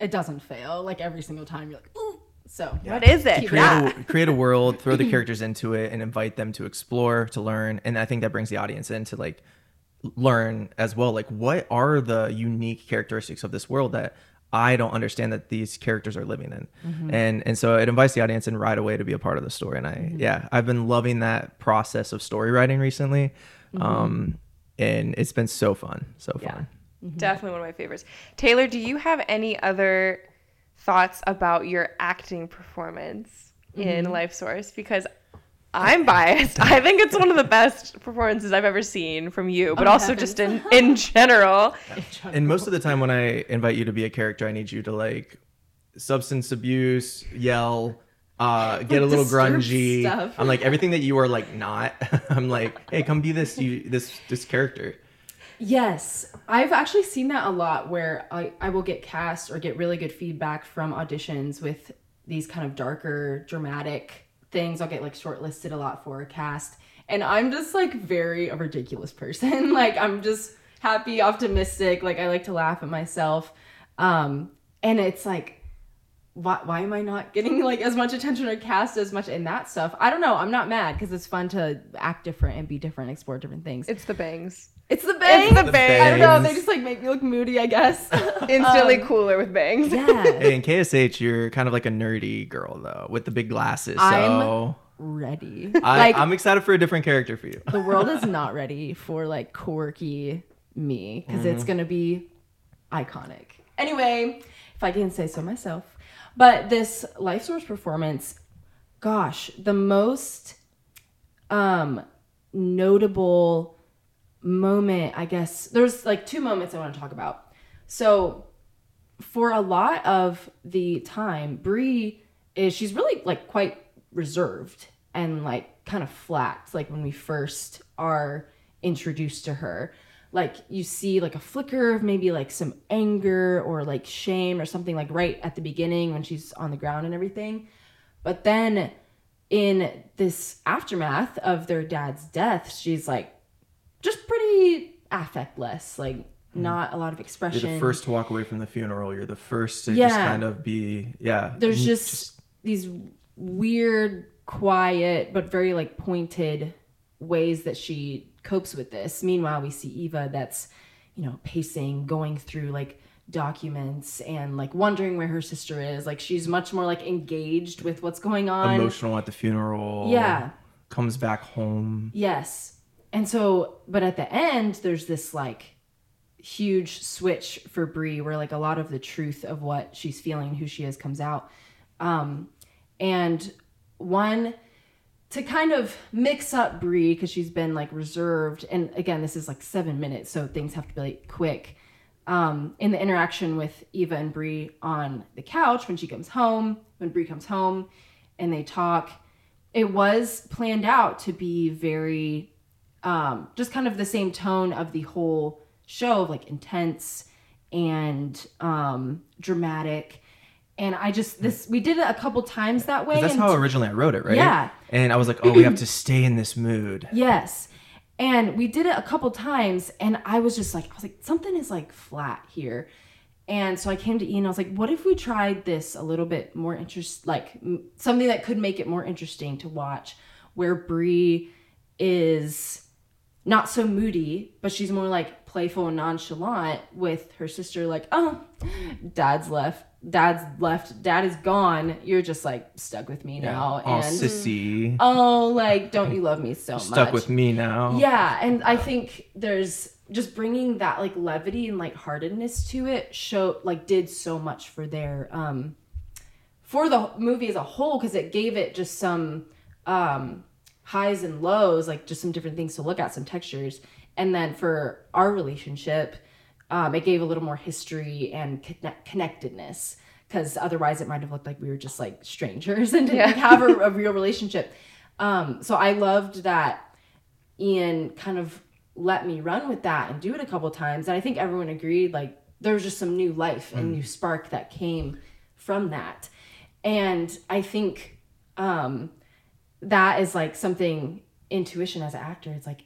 [SPEAKER 2] it doesn't fail. Like every single time you're like, ooh. So
[SPEAKER 3] what is it?
[SPEAKER 1] Create,
[SPEAKER 3] Yeah.
[SPEAKER 1] a, create a world, throw the characters into it, and invite them to explore, to learn. And I think that brings the audience in to like learn as well. Like, what are the unique characteristics of this world that I don't understand that these characters are living in.
[SPEAKER 2] Mm-hmm.
[SPEAKER 1] And and so it invites the audience in right away to be a part of the story. And I
[SPEAKER 2] Mm-hmm.
[SPEAKER 1] yeah, I've been loving that process of story writing recently. Um and it's been so fun. So
[SPEAKER 2] Mm-hmm. Yeah.
[SPEAKER 1] fun.
[SPEAKER 3] Definitely one of my favorites. Taylor, do you have any other thoughts about your acting performance in Life Source? Because I'm biased. I think it's one of the best performances I've ever seen from you, but
[SPEAKER 2] Oh,
[SPEAKER 3] also
[SPEAKER 2] heavens.
[SPEAKER 3] just in in general.
[SPEAKER 1] And most of the time when I invite you to be a character, I need you to like substance abuse, yell, uh, get a little grungy.
[SPEAKER 2] stuff.
[SPEAKER 1] I'm like everything that you are like not. I'm like, hey, come be this you this this character.
[SPEAKER 2] Yes, I've actually seen that a lot where I, I will get cast or get really good feedback from auditions with these kind of darker, dramatic things. I'll get like shortlisted a lot for a cast. And I'm just like very a ridiculous person. like I'm just happy, optimistic. Like I like to laugh at myself. Um, and it's like, why, why am I not getting like as much attention or cast as much in that stuff? I don't know. I'm not mad because it's fun to act different and be different, explore different things.
[SPEAKER 3] It's the bangs.
[SPEAKER 2] It's the bangs.
[SPEAKER 3] It's the bangs.
[SPEAKER 2] I don't know. They just like make me look moody, I guess.
[SPEAKER 3] Instantly
[SPEAKER 2] Um,
[SPEAKER 3] cooler with bangs.
[SPEAKER 2] Yeah.
[SPEAKER 1] Hey, in KSH, you're kind of like a nerdy girl though, with the big glasses. So
[SPEAKER 2] I'm- Ready.
[SPEAKER 1] I,
[SPEAKER 2] like
[SPEAKER 1] I'm excited for a different character for you.
[SPEAKER 2] the world is not ready for like quirky me because
[SPEAKER 1] Mm-hmm.
[SPEAKER 2] it's gonna be iconic. Anyway, if I can say so myself. But this life source performance, gosh, the most um notable moment, I guess. There's like two moments I want to talk about. So for a lot of the time, Brie is she's really like quite reserved and like kind of flat. Like when we first are introduced to her, like you see like a flicker of maybe like some anger or like shame or something like right at the beginning when she's on the ground and everything. But then in this aftermath of their dad's death, she's like just pretty affectless, like hmm. not a lot of expression.
[SPEAKER 1] You're the first to walk away from the funeral. You're the first to just kind of be yeah.
[SPEAKER 2] There's
[SPEAKER 1] n-
[SPEAKER 2] just, these weird, quiet, but very like pointed ways that she copes with this. Meanwhile, we see Eva that's, you know, pacing, going through like documents and like wondering where her sister is. Like she's much more like engaged with what's going on.
[SPEAKER 1] emotional at the funeral.
[SPEAKER 2] Yeah.
[SPEAKER 1] Comes back home.
[SPEAKER 2] Yes. And so, but at the end, there's this like huge switch for Brie where like a lot of the truth of what she's feeling, who she is, comes out. Um, and one to kind of mix up Brie because she's been like reserved, and again, this is like seven minutes, so things have to be like quick. Um, in the interaction with Eva and Brie on the couch when she comes home, when Brie comes home, and they talk, it was planned out to be very um, just kind of the same tone of the whole show of like intense and um, dramatic. And I just hmm. this we did it a couple times that way.
[SPEAKER 1] that's how originally I wrote it, right?
[SPEAKER 2] Yeah.
[SPEAKER 1] And I was like, oh, we have to stay in this mood.
[SPEAKER 2] Yes. And we did it a couple times and I was just like I was like something is like flat here. And so I came to Ian I was like what if we tried this a little bit more interest like m- something that could make it more interesting to watch where Brie is not so moody, but she's more like playful and nonchalant with her sister like, "Oh, dad's left. Dad's left. Dad is gone. You're just like stuck with me now."
[SPEAKER 1] Oh,
[SPEAKER 2] and
[SPEAKER 1] sissy.
[SPEAKER 2] oh like don't you love me so
[SPEAKER 1] Stuck
[SPEAKER 2] much Stuck
[SPEAKER 1] with me now.
[SPEAKER 2] yeah and i think there's just bringing that like levity and lightheartedness to it show like did so much for their um for the movie as a whole because it gave it just some um highs and lows like just some different things to look at some textures and then for our relationship um it gave a little more history and connect- connectedness because otherwise it might have looked like we were just like strangers and didn't
[SPEAKER 3] Yeah.
[SPEAKER 2] like, have a, a real relationship. Um so i loved that ian kind of let me run with that and do it a couple times and i think everyone agreed like there was just some new life and new spark that came from that. And i think um that is like something intuition as an actor it's like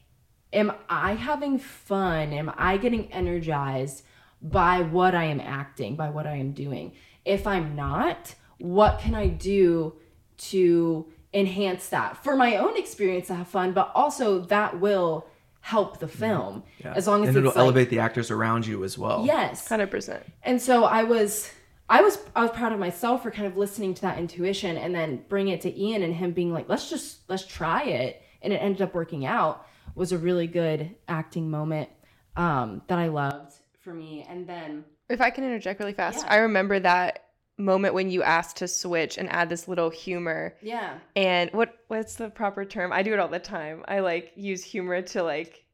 [SPEAKER 2] am i having fun am i getting energized by what i am acting by what i am doing if i'm not what can i do to enhance that for my own experience to have fun but also that will help the mm-hmm. film
[SPEAKER 1] Yeah.
[SPEAKER 2] as long as
[SPEAKER 1] and
[SPEAKER 2] it's
[SPEAKER 1] it'll
[SPEAKER 2] like-
[SPEAKER 1] elevate the actors around you as well.
[SPEAKER 2] yes
[SPEAKER 3] 100%.
[SPEAKER 2] and so I was I was I was proud of myself for kind of listening to that intuition and then bring it to Ian and him being like, let's just let's try it, and it ended up working out. Was a really good acting moment um, that I loved for me. And then
[SPEAKER 3] If I can interject really fast,
[SPEAKER 2] Yeah.
[SPEAKER 3] I remember that moment when you asked to switch and add this little humor.
[SPEAKER 2] yeah,
[SPEAKER 3] And what what's the proper term? I do it all the time. I like use humor to like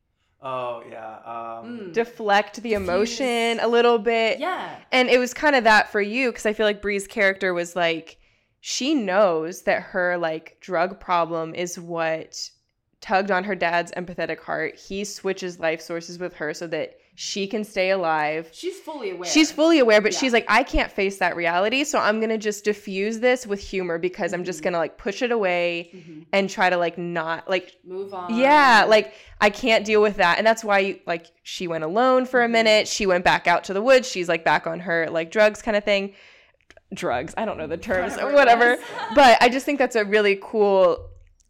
[SPEAKER 1] Oh yeah. Um,
[SPEAKER 2] Mm.
[SPEAKER 3] deflect the
[SPEAKER 2] Diffuse.
[SPEAKER 3] emotion a little bit.
[SPEAKER 2] yeah,
[SPEAKER 3] And it was kind of that for you because I feel like Bree's character was like, she knows that her like drug problem is what tugged on her dad's empathetic heart. He switches life sources with her so that she can stay alive.
[SPEAKER 2] she's fully aware.
[SPEAKER 3] She's fully aware, but
[SPEAKER 2] Yeah.
[SPEAKER 3] she's like, I can't face that reality. So I'm going to just diffuse this with humor because I'm just
[SPEAKER 2] Mhm.
[SPEAKER 3] going to like push it away
[SPEAKER 2] Mhm.
[SPEAKER 3] and try to like not like
[SPEAKER 2] move on.
[SPEAKER 3] yeah, like I can't deal with that. And that's why like she went alone for a
[SPEAKER 2] Mhm.
[SPEAKER 3] minute. She went back out to the woods. She's like back on her like drugs kind of thing. Drugs. I don't know the terms
[SPEAKER 2] Whatever
[SPEAKER 3] or whatever. but I just think that's a really cool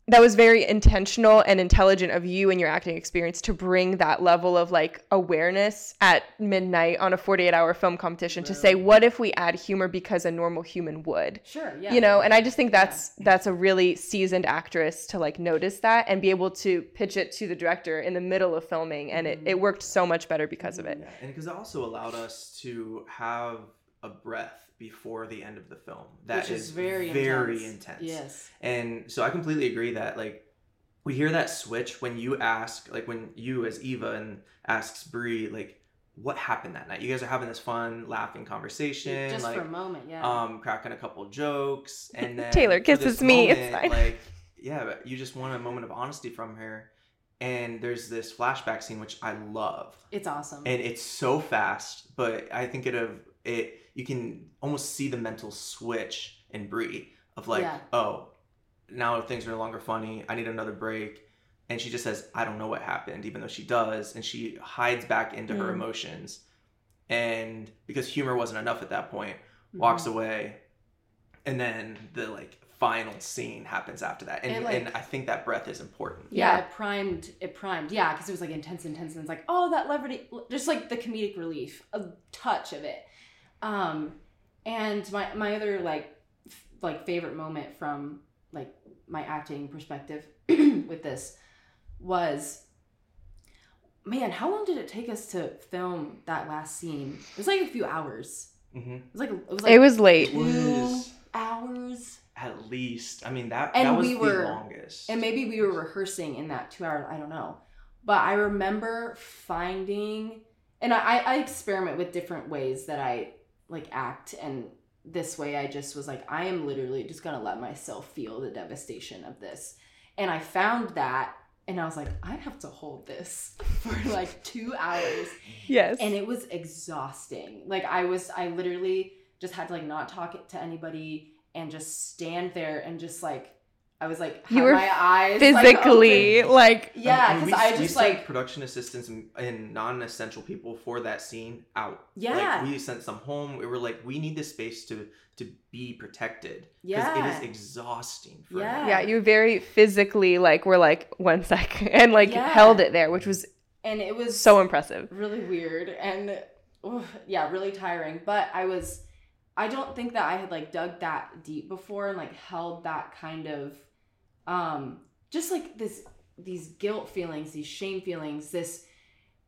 [SPEAKER 3] that was very intentional and intelligent of you and your acting experience to bring that level of like awareness at midnight on a 48 hour film competition to say what if we add humor because a normal human would?
[SPEAKER 2] Sure, yeah,
[SPEAKER 3] you know and i just think that's that's a really seasoned actress to like notice that and be able to pitch it to the director in the middle of filming and it, it mm-hmm. worked so much better because of it.
[SPEAKER 1] Yeah, and because it also allowed us to have a breath before the end of the film. That
[SPEAKER 2] Which is
[SPEAKER 1] is
[SPEAKER 2] very
[SPEAKER 1] very
[SPEAKER 2] intense.
[SPEAKER 1] intense.
[SPEAKER 2] Yes.
[SPEAKER 1] And so I completely agree that like we hear that switch when you ask, like when you as Eva and asks Brie, like what happened that night. You guys are having this fun, laughing conversation,
[SPEAKER 2] Just
[SPEAKER 1] like
[SPEAKER 2] for a moment, yeah.
[SPEAKER 1] um, cracking a couple jokes, and then
[SPEAKER 3] Taylor kisses
[SPEAKER 1] this
[SPEAKER 3] me, it's fine.
[SPEAKER 1] Like, yeah, but you just want a moment of honesty from her, and there's this flashback scene which I love,
[SPEAKER 2] it's awesome.
[SPEAKER 1] and it's so fast, but I think it of it you can almost see the mental switch in Brie of like,
[SPEAKER 2] Yeah.
[SPEAKER 1] oh, now things are no longer funny. I need another break. And she just says, I don't know what happened, even though she does. And she hides back into her
[SPEAKER 3] Mm.
[SPEAKER 1] emotions. And because humor wasn't enough at that point, walks
[SPEAKER 2] Mhm.
[SPEAKER 1] away. And then the like final scene happens after that. And,
[SPEAKER 2] It, like-
[SPEAKER 1] and I think that breath is important.
[SPEAKER 2] yeah,
[SPEAKER 3] Yeah.
[SPEAKER 2] it primed it primed yeah because it was like intense intense and it's like oh that levity just like the comedic relief a touch of it um and my my other like f- like favorite moment from like my acting perspective with this was man how long did it take us to film that last scene it was like a few hours
[SPEAKER 1] hmm
[SPEAKER 2] it was like it was like
[SPEAKER 3] it was late
[SPEAKER 1] It was
[SPEAKER 2] hours
[SPEAKER 1] at least. I mean, that,
[SPEAKER 2] And
[SPEAKER 1] that was
[SPEAKER 2] we
[SPEAKER 1] the
[SPEAKER 2] were-
[SPEAKER 1] longest.
[SPEAKER 2] And maybe we were rehearsing in that two hours, I don't know. But I remember finding, and I, I experiment with different ways that I like act. And this way I just was like, I am literally just going to let myself feel the devastation of this. And I found that, and I was like, I have to hold this for like two hours
[SPEAKER 3] yes
[SPEAKER 2] and it was exhausting like i was i literally just had to like not talk to anybody and just stand there and just like i was like
[SPEAKER 3] You were
[SPEAKER 2] my eyes
[SPEAKER 3] physically
[SPEAKER 2] open.
[SPEAKER 3] like
[SPEAKER 2] yeah
[SPEAKER 1] mean,
[SPEAKER 2] because
[SPEAKER 1] we-
[SPEAKER 2] i
[SPEAKER 1] we
[SPEAKER 2] just
[SPEAKER 1] sent
[SPEAKER 2] like
[SPEAKER 1] production assistants and, and non-essential people for that scene out.
[SPEAKER 2] Yeah.
[SPEAKER 1] like, we sent some home. We were like, we need this space to to be protected.
[SPEAKER 2] Yeah.
[SPEAKER 1] it is exhausting. For
[SPEAKER 2] Yeah.
[SPEAKER 1] everyone.
[SPEAKER 3] yeah you very physically like were like one sec and like
[SPEAKER 2] Yeah.
[SPEAKER 3] held it there which was
[SPEAKER 2] and it was
[SPEAKER 3] so impressive
[SPEAKER 2] really weird and oof, yeah really tiring but i was i don't think that i had like dug that deep before and like held that kind of um just like this these guilt feelings these shame feelings this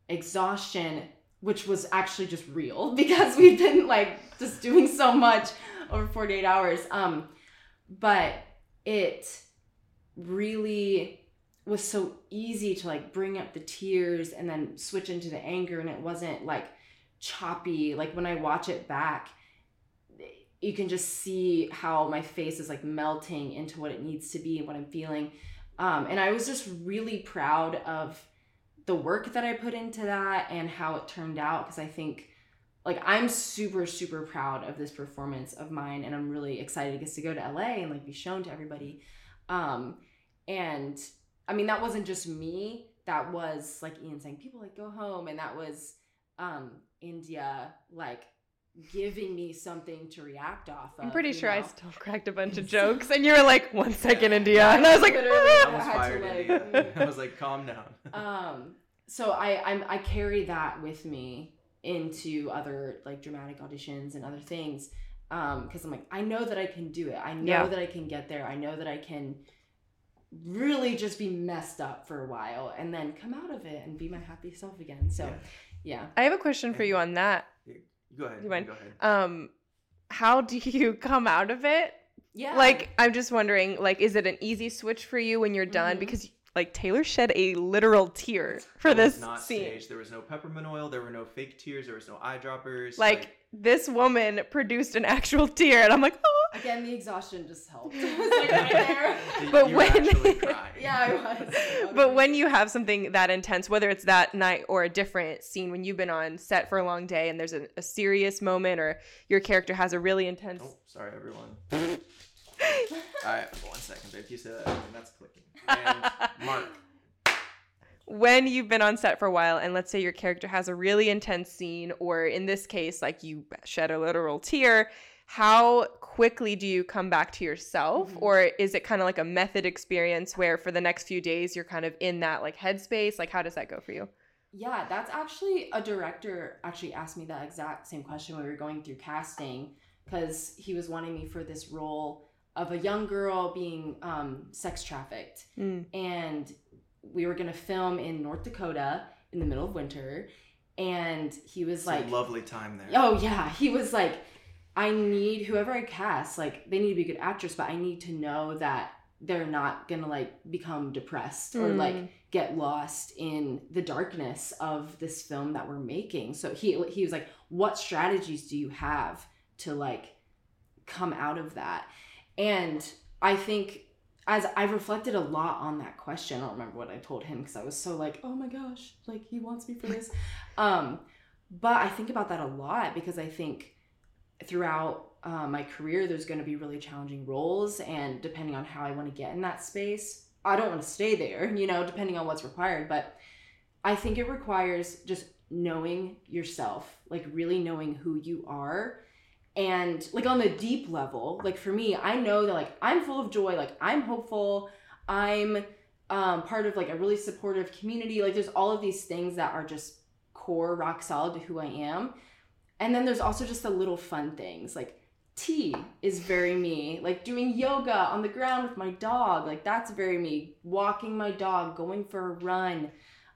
[SPEAKER 2] exhaustion which was actually just real because we've been like just doing so much over 48 hours. Um but it really was so easy to like bring up the tears and then switch into the anger and it wasn't like choppy. Like when i watch it back you can just see how my face is like melting into what it needs to be and what i'm feeling um, and i was just really proud of the work that i put into that and how it turned out because i think like i'm super super proud of this performance of mine and i'm really excited it gets to go to la and like be shown to everybody um, and I mean, that wasn't just me. That was like Ian saying, people like go home. And that was um India like giving me something to react off of.
[SPEAKER 3] i'm pretty
[SPEAKER 2] you
[SPEAKER 3] sure i still cracked a bunch of jokes and you were like one second india and i was like
[SPEAKER 2] Literally.
[SPEAKER 1] I almost
[SPEAKER 2] I
[SPEAKER 1] fired
[SPEAKER 2] like-
[SPEAKER 1] India. I was like, calm down.
[SPEAKER 2] um so I I'm I carry that with me into other like dramatic auditions and other things. Um, because I'm like, I know that I can do it. I know
[SPEAKER 3] Yeah.
[SPEAKER 2] that I can get there. I know that I can really just be messed up for a while and then come out of it and be my happy self again. So,
[SPEAKER 1] Yeah.
[SPEAKER 2] yeah.
[SPEAKER 3] I have a question for you on that.
[SPEAKER 1] Go ahead.
[SPEAKER 3] You mind?
[SPEAKER 1] Go ahead.
[SPEAKER 3] Um, how do you come out of it?
[SPEAKER 2] Yeah.
[SPEAKER 3] Like, I'm just wondering, like, is it an easy switch for you when you're done?
[SPEAKER 2] Mhm.
[SPEAKER 3] Because like Taylor shed a literal tear for
[SPEAKER 1] was
[SPEAKER 3] this
[SPEAKER 1] not
[SPEAKER 3] scene.
[SPEAKER 1] staged. There was no peppermint oil. There were no fake tears. There was no eyedroppers.
[SPEAKER 3] Like, this woman produced an actual tear, and I'm like, oh.
[SPEAKER 2] again, the exhaustion just helped. It was like right there.
[SPEAKER 3] but
[SPEAKER 1] you
[SPEAKER 3] when-
[SPEAKER 1] actually
[SPEAKER 2] yeah, I was.
[SPEAKER 3] But when you have something that intense, whether it's that night or a different scene, when you've been on set for a long day and there's a, a serious moment or your character has a really intense.
[SPEAKER 1] Oh, sorry, everyone. All right, one second, babe. You said that. and That's clicking. And Mark.
[SPEAKER 3] When you've been on set for a while and let's say your character has a really intense scene or in this case like you shed a literal tear how quickly do you come back to yourself
[SPEAKER 2] Mhm.
[SPEAKER 3] or is it kind of like a method experience where for the next few days you're kind of in that like headspace like how does that go for you
[SPEAKER 2] Yeah, that's actually a director actually asked me that exact same question when we were going through casting because he was wanting me for this role of a young girl being um, sex trafficked. And we were going to film in North Dakota in the middle of winter. And he was
[SPEAKER 1] It's
[SPEAKER 2] like,
[SPEAKER 1] a lovely time there.
[SPEAKER 2] Oh yeah, he was like, I need whoever I cast, like they need to be a good actress, but I need to know that they're not gonna like become depressed or
[SPEAKER 3] Mm.
[SPEAKER 2] like get lost in the darkness of this film that we're making. So he he was like, what strategies do you have to like come out of that? And I think as I've reflected a lot on that question, I don't remember what I told him because I was so like, oh my gosh, like he wants me for this. um, but I think about that a lot because I think throughout uh, my career, there's going to be really challenging roles, and depending on how I want to get in that space, I don't want to stay there, you know, depending on what's required. But I think it requires just knowing yourself, like really knowing who you are. And like on the deep level, like for me, I know that like I'm full of joy, like I'm hopeful, I'm um, part of like a really supportive community. Like there's all of these things that are just core, rock solid to who I am. And then there's also just the little fun things like tea is very me. Like doing yoga on the ground with my dog, like that's very me. Walking my dog, going for a run,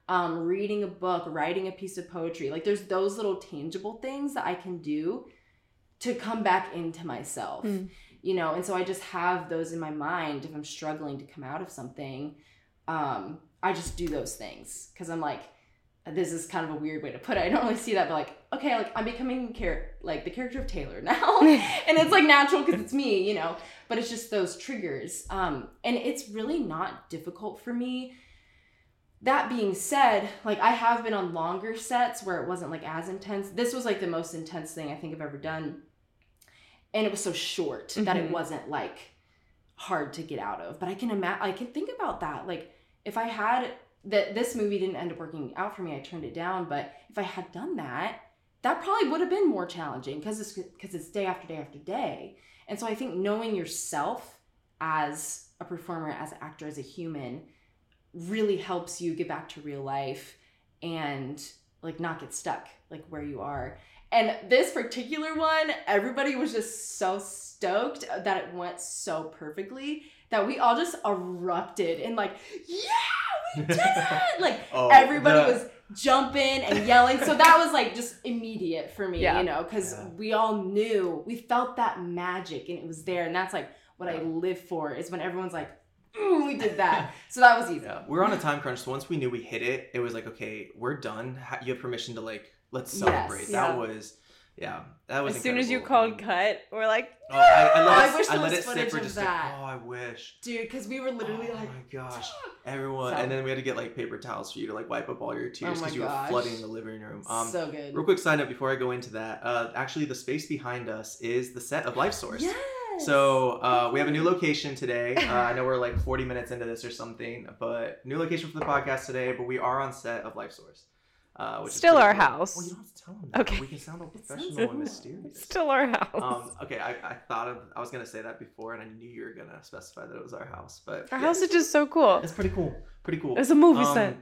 [SPEAKER 2] um, reading a book, writing a piece of poetry. Like there's those little tangible things that I can do to come back into myself.
[SPEAKER 3] Mm.
[SPEAKER 2] You know, and so I just have those in my mind if I'm struggling to come out of something. Um, I just do those things because I'm like, this is kind of a weird way to put it. I don't really see that, but like, okay, like I'm becoming char- like the character of Taylor now, and it's like natural because it's me, you know. But it's just those triggers, um, and it's really not difficult for me. That being said, like I have been on longer sets where it wasn't like as intense. This was like the most intense thing I think I've ever done, and it was so short that it
[SPEAKER 3] Mhm.
[SPEAKER 2] wasn't like hard to get out of. But I can imagine, I can think about that, like if I had that this movie didn't end up working out for me. I turned it down, but if I had done that, that probably would have been more challenging because it's because it's day after day after day. And so I think knowing yourself as a performer, as an actor, as a human, really helps you get back to real life and like not get stuck like where you are. And this particular one, everybody was just so stoked that it went so perfectly that we all just erupted in like, yeah, we did it! Like
[SPEAKER 1] Oh,
[SPEAKER 2] everybody
[SPEAKER 1] the-
[SPEAKER 2] was jumping and yelling. So that was like just immediate for me,
[SPEAKER 3] Yeah.
[SPEAKER 2] you know, because
[SPEAKER 1] Yeah.
[SPEAKER 2] we all knew, we felt that magic and it was there. And that's like what I live for is when everyone's like, ooh, we did that. So that was easy.
[SPEAKER 1] Yeah, we were on a time crunch. So once we knew we hit it, it was like, okay, we're done. You have permission to like, let's
[SPEAKER 2] Yes.
[SPEAKER 1] celebrate.
[SPEAKER 3] Yeah.
[SPEAKER 1] That was, yeah, that was.
[SPEAKER 3] as soon as you called cut we're like
[SPEAKER 1] Oh, I, I
[SPEAKER 2] Oh,
[SPEAKER 1] let
[SPEAKER 2] I wish
[SPEAKER 1] I
[SPEAKER 2] there
[SPEAKER 1] let
[SPEAKER 2] was
[SPEAKER 1] it sit
[SPEAKER 2] footage
[SPEAKER 1] for
[SPEAKER 2] of
[SPEAKER 1] just
[SPEAKER 2] that.
[SPEAKER 1] oh, I wish.
[SPEAKER 2] Dude, because we were literally
[SPEAKER 1] oh
[SPEAKER 2] like,
[SPEAKER 1] my gosh, everyone,
[SPEAKER 2] So-
[SPEAKER 1] and then we had to get like paper towels for you to like wipe up all your tears
[SPEAKER 2] Oh
[SPEAKER 1] because you were flooding the living room. Um,
[SPEAKER 2] so good.
[SPEAKER 1] real quick side note before I go into that, uh, actually the space behind us is the set of Lifesource.
[SPEAKER 2] Yes.
[SPEAKER 1] So uh, we have a new location today. Uh, I know we're like 40 minutes into this or something, but new location for the podcast today. But we are on set of Lifesource, uh, which
[SPEAKER 3] Still
[SPEAKER 1] is pretty
[SPEAKER 3] our
[SPEAKER 1] cool.
[SPEAKER 3] house.
[SPEAKER 1] Well, you don't have to tell them. That.
[SPEAKER 3] Okay.
[SPEAKER 1] We can sound all professional and mysterious.
[SPEAKER 3] still our house
[SPEAKER 1] Um, okay, I, I thought of I was gonna say that before, and I knew you were gonna specify that it was our house, but
[SPEAKER 3] our
[SPEAKER 1] yeah,
[SPEAKER 3] house is just so cool
[SPEAKER 1] it's pretty cool. Pretty cool.
[SPEAKER 3] it's a movie
[SPEAKER 1] Um,
[SPEAKER 3] set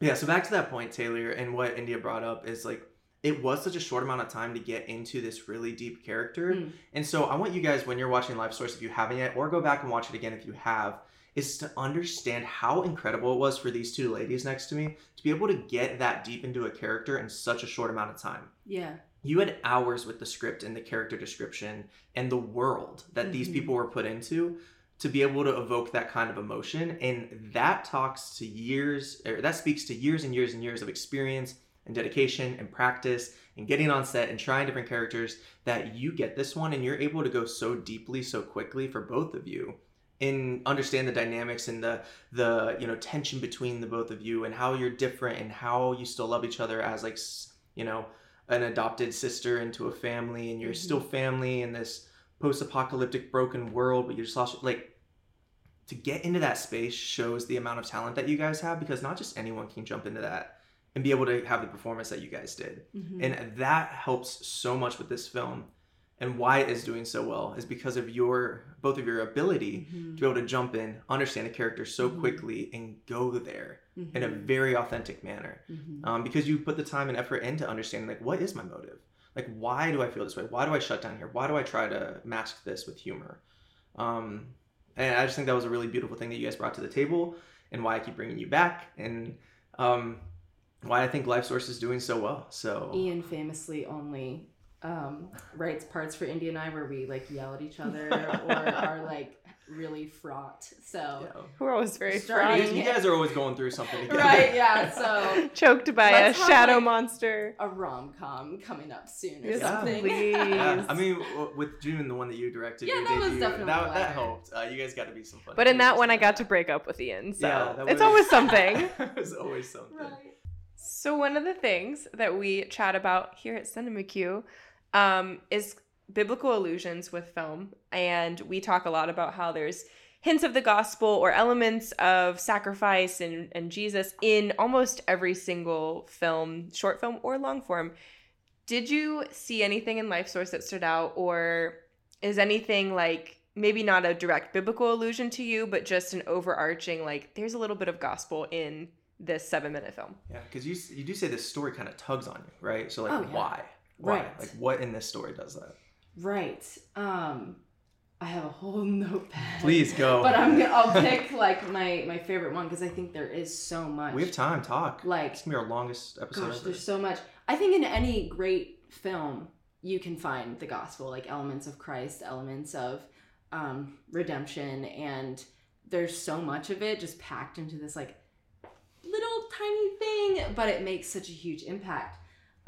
[SPEAKER 1] Yeah, so back to that point, Taylor, and what India brought up is like it was such a short amount of time to get into this really deep character.
[SPEAKER 2] Mm.
[SPEAKER 1] And so I want you guys, when you're watching Lifesource, if you haven't yet, or go back and watch it again if you have, is to understand how incredible it was for these two ladies next to me to be able to get that deep into a character in such a short amount of time.
[SPEAKER 2] Yeah.
[SPEAKER 1] You had hours with the script and the character description and the world that these
[SPEAKER 2] Mhm.
[SPEAKER 1] people were put into to be able to evoke that kind of emotion. And that talks to years, or that speaks to years and years and years of experience and dedication and practice and getting on set and trying different characters that you get this one and you're able to go so deeply so quickly for both of you and understand the dynamics and the the you know tension between the both of you and how you're different and how you still love each other as like you know an adopted sister into a family and you're
[SPEAKER 2] Mhm.
[SPEAKER 1] still family in this post-apocalyptic broken world but you're just lost like to get into that space shows the amount of talent that you guys have because not just anyone can jump into that and be able to have the performance that you guys did
[SPEAKER 2] Mhm.
[SPEAKER 1] and that helps so much with this film and why it is doing so well is because of your both of your ability
[SPEAKER 2] Mhm.
[SPEAKER 1] to be able to jump in understand a character so
[SPEAKER 2] Mhm.
[SPEAKER 1] quickly and go there in a very authentic manner.
[SPEAKER 2] Mhm.
[SPEAKER 1] um, because you put the time and effort into understanding like what is my motive? Like why do i feel this way? Why do i shut down here? Why do i try to mask this with humor? Um, and i just think that was a really beautiful thing that you guys brought to the table and why i keep bringing you back and um, why i think life source is doing so well so.
[SPEAKER 2] Ian famously only um, writes parts for Indy and I where we like yell at each other or are like really fraught. So
[SPEAKER 1] yeah.
[SPEAKER 3] We're always very
[SPEAKER 2] Starting-
[SPEAKER 3] fraught.
[SPEAKER 1] you, you guys are always going through something together
[SPEAKER 2] right, yeah. So
[SPEAKER 3] Choked by a
[SPEAKER 2] have,
[SPEAKER 3] shadow
[SPEAKER 2] like,
[SPEAKER 3] monster.
[SPEAKER 2] a rom com coming up soon or
[SPEAKER 3] Yes,
[SPEAKER 1] Yeah.
[SPEAKER 2] something.
[SPEAKER 3] please.
[SPEAKER 1] yeah, I mean, with June, the one that you directed,
[SPEAKER 2] Yeah,
[SPEAKER 1] your
[SPEAKER 2] that was definitely
[SPEAKER 1] that, that helped. Uh, you guys got to be some fun.
[SPEAKER 3] But in that one, I got to break up with Ian, so
[SPEAKER 1] Yeah, that
[SPEAKER 3] it's always something.
[SPEAKER 1] it was always something.
[SPEAKER 2] Right.
[SPEAKER 3] So one of the things that we chat about here at CineMcCue um, is biblical allusions with film, and we talk a lot about how there's hints of the gospel or elements of sacrifice and, and Jesus in almost every single film, short film or long form. Did you see anything in Lifesource that stood out, or is anything like maybe not a direct biblical allusion to you, but just an overarching like there's a little bit of gospel in this seven minute film?
[SPEAKER 1] Yeah, because you you do say this story kind of tugs on you, right? So like,
[SPEAKER 2] Oh, yeah.
[SPEAKER 1] why? Why?
[SPEAKER 2] Right.
[SPEAKER 1] Like, what in this story does that?
[SPEAKER 2] Right. Um, I have a whole notepad.
[SPEAKER 1] Please go.
[SPEAKER 2] But I'm gonna, I'll pick like my my favorite one because I think there is so much.
[SPEAKER 1] we have time. Talk.
[SPEAKER 2] Like,
[SPEAKER 1] It's gonna be our longest episode
[SPEAKER 2] gosh,
[SPEAKER 1] ever.
[SPEAKER 2] there's so much. I think in any great film you can find the gospel, like elements of Christ, elements of um, redemption, and there's so much of it just packed into this like little tiny thing, but it makes such a huge impact.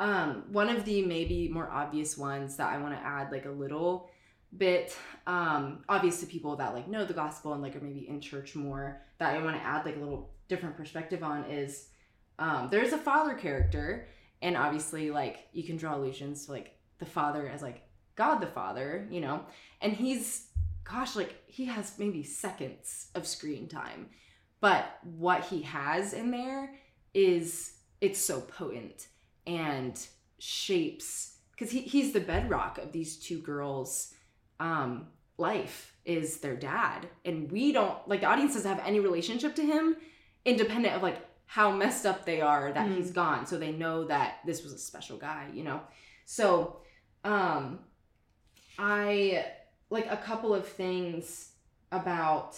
[SPEAKER 2] Um, one of the maybe more obvious ones that I want to add like a little bit um obvious to people that like know the gospel and like are maybe in church more that I want to add like a little different perspective on is um there's a father character and obviously like you can draw allusions to like the father as like God the Father, you know, and he's gosh like he has maybe seconds of screen time but what he has in there is it's so potent and shapes because he, he's the bedrock of these two girls um life is their dad. And we don't like the audience doesn't have any relationship to him independent of like how messed up they are that
[SPEAKER 3] Mhm.
[SPEAKER 2] he's gone. So they know that this was a special guy you know? So um i like a couple of things about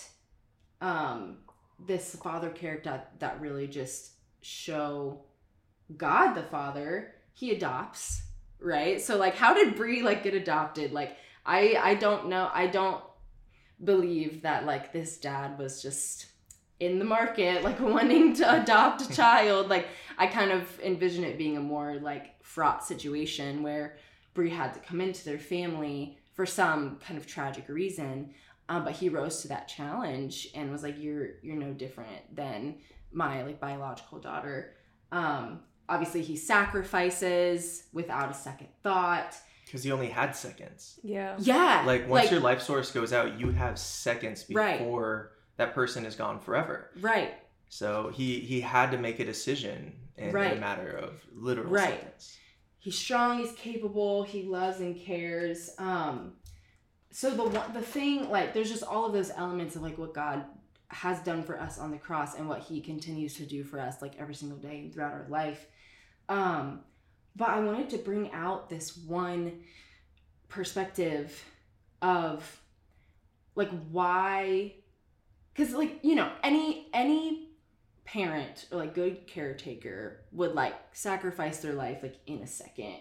[SPEAKER 2] um this father character that, that really just show God the Father. He adopts, right? So like how did Brie like get adopted? Like I I don't know. I don't believe that like this dad was just in the market like wanting to adopt a child. Like I kind of envision it being a more like fraught situation where Brie had to come into their family for some kind of tragic reason um, but he rose to that challenge and was like you're you're no different than my like biological daughter um obviously he sacrifices without a second thought
[SPEAKER 1] Because he only had seconds.
[SPEAKER 3] Yeah.
[SPEAKER 2] yeah
[SPEAKER 1] Like once your life source goes out, you have seconds
[SPEAKER 2] Right.
[SPEAKER 1] before that person is gone forever.
[SPEAKER 2] right
[SPEAKER 1] So he he had to make a decision in, in a matter of literal
[SPEAKER 2] Right.
[SPEAKER 1] seconds.
[SPEAKER 2] he's strong he's capable he loves and cares um so the one the thing like there's just all of those elements of like what god has done for us on the cross and what he continues to do for us like every single day and throughout our life um but I wanted to bring out this one perspective of like why because like you know any any parent or like good caretaker would like sacrifice their life like in a second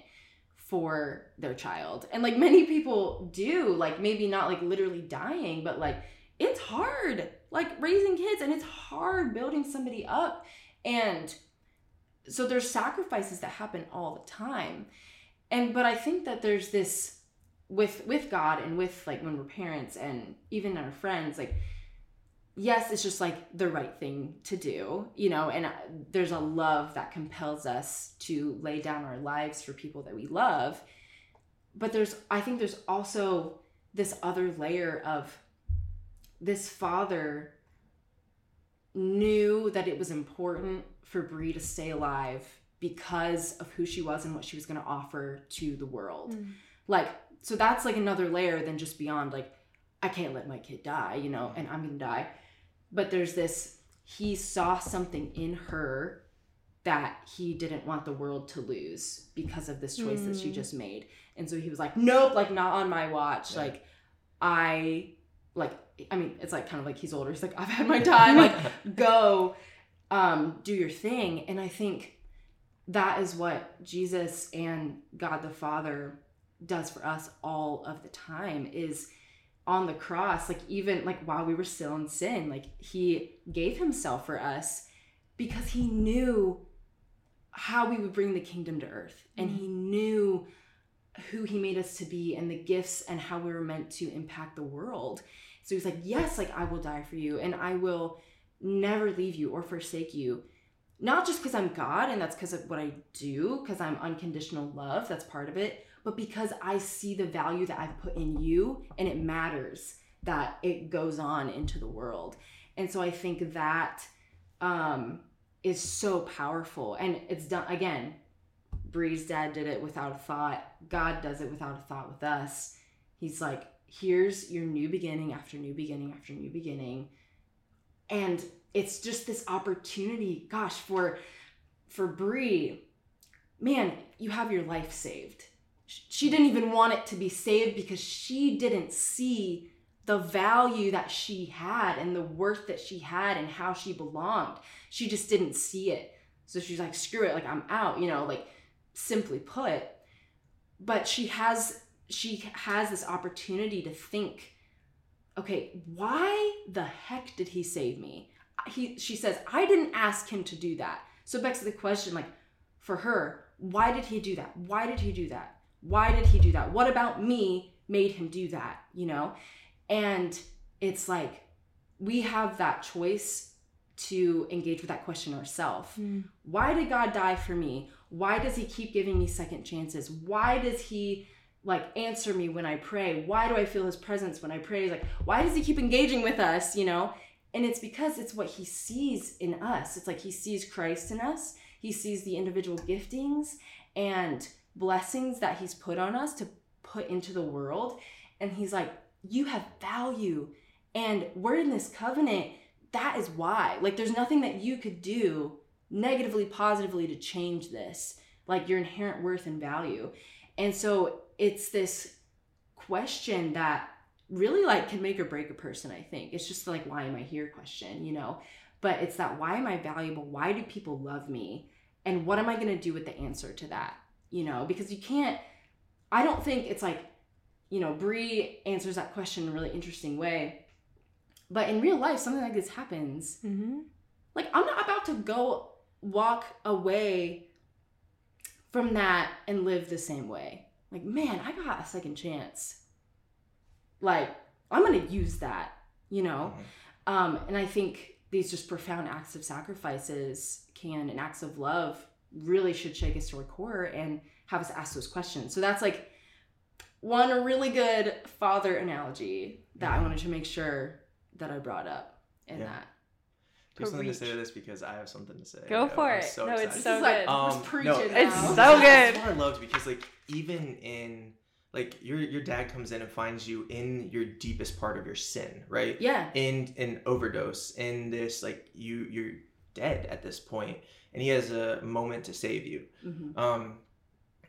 [SPEAKER 2] for their child. And like many people do like maybe not like literally dying but like it's hard like raising kids and it's hard building somebody up. And so there's sacrifices that happen all the time. And but i think that there's this with with god and with like when we're parents and even our friends like yes it's just like the right thing to do you know and uh, there's a love that compels us to lay down our lives for people that we love. But there's i think there's also this other layer of this father knew that it was important for Brie to stay alive because of who she was and what she was going to offer to the world. Mm. Like, so that's like another layer than just beyond like, I can't let my kid die, you know, and I'm going to die. But there's this, he saw something in her that he didn't want the world to lose because of this choice mm. that she mm. just made. And so he was like, nope, like not on my watch. Yeah. Like, I like I mean, it's like kind of like he's older. He's like, I've had my time. Like, go, um, do your thing. And I think that is what Jesus and God the Father does for us all of the time. Is on the cross, like even like while we were still in sin, like He gave Himself for us because He knew how we would bring the kingdom to earth, and mm-hmm. He knew who he made us to be and the gifts and how we were meant to impact the world. So he's like, Yes, like I will die for you and I will never leave you or forsake you. Not just because I'm God and that's because of what I do, because I'm unconditional love, that's part of it, but because I see the value that I've put in you and it matters that it goes on into the world. And so I think that um, is so powerful. And it's done, again, Brie's dad did it without a thought. God does it without a thought with us. He's like, here's your new beginning after new beginning after new beginning. And it's just this opportunity, gosh, for for Brie, man, you have your life saved. She didn't even want it to be saved because she didn't see the value that she had and the worth that she had and how she belonged. She just didn't see it. So she's like, screw it, like I'm out, you know, like simply put but she has she has this opportunity to think okay why the heck did he save me? He she says i didn't ask him to do that. So back to the question like for her why did he do that? Why did he do that? Why did he do that? What about me made him do that you know? And it's like we have that choice to engage with that question ourselves. Mm. Why did God die for me? Why does he keep giving me second chances? Why does he like answer me when I pray? Why do I feel his presence when I pray? Like, why does he keep engaging with us, you know? And it's because it's what he sees in us. It's like he sees Christ in us. He sees the individual giftings and blessings that he's put on us to put into the world. And he's like, you have value. And we're in this covenant that is why. Like, there's nothing that you could do negatively, positively to change this, like your inherent worth and value. And so it's this question that really like can make or break a person, I think. It's just like, why am I here question, you know? But it's that why am I valuable? Why do people love me? And what am I going to do with the answer to that? You know, because you can't, I don't think it's like, you know, Brie answers that question in a really interesting way but in real life, something like this happens. Mm-hmm. Like, I'm not about to go walk away from that and live the same way. Like, man, I got a second chance. Like, I'm going to use that, you know? Mm-hmm. Um, and I think these just profound acts of sacrifices can, and acts of love, really should shake us to our core and have us ask those questions. So that's like one really good father analogy that I mm-hmm. wanted to make sure that I brought up in yeah. that.
[SPEAKER 1] Do something to say to this because I have something to say.
[SPEAKER 3] Go for it. So no, excited. it's so good. Like,
[SPEAKER 1] um,
[SPEAKER 3] no,
[SPEAKER 1] it's so good. That's what I loved because like even in like your your dad comes in and finds you in your deepest part of your sin, right?
[SPEAKER 2] Yeah.
[SPEAKER 1] In an overdose, in this like you you're dead at this point, and he has a moment to save you. Mm-hmm. Um,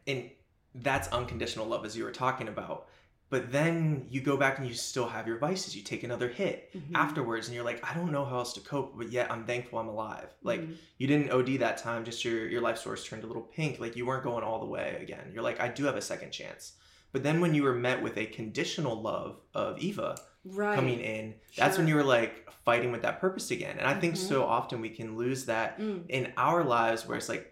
[SPEAKER 1] and that's unconditional love as you were talking about but then you go back and you still have your vices you take another hit
[SPEAKER 2] Mhm.
[SPEAKER 1] afterwards and you're like i don't know how else to cope but yet i'm thankful i'm alive like
[SPEAKER 2] Mhm.
[SPEAKER 1] you didn't od that time just your your life source turned a little pink like you weren't going all the way again you're like i do have a second chance but then when you were met with a conditional love of eva
[SPEAKER 2] right.
[SPEAKER 1] coming in that's when you were like fighting with that purpose again and i think
[SPEAKER 2] Mhm.
[SPEAKER 1] so often we can lose that
[SPEAKER 2] Mm.
[SPEAKER 1] in our lives where it's like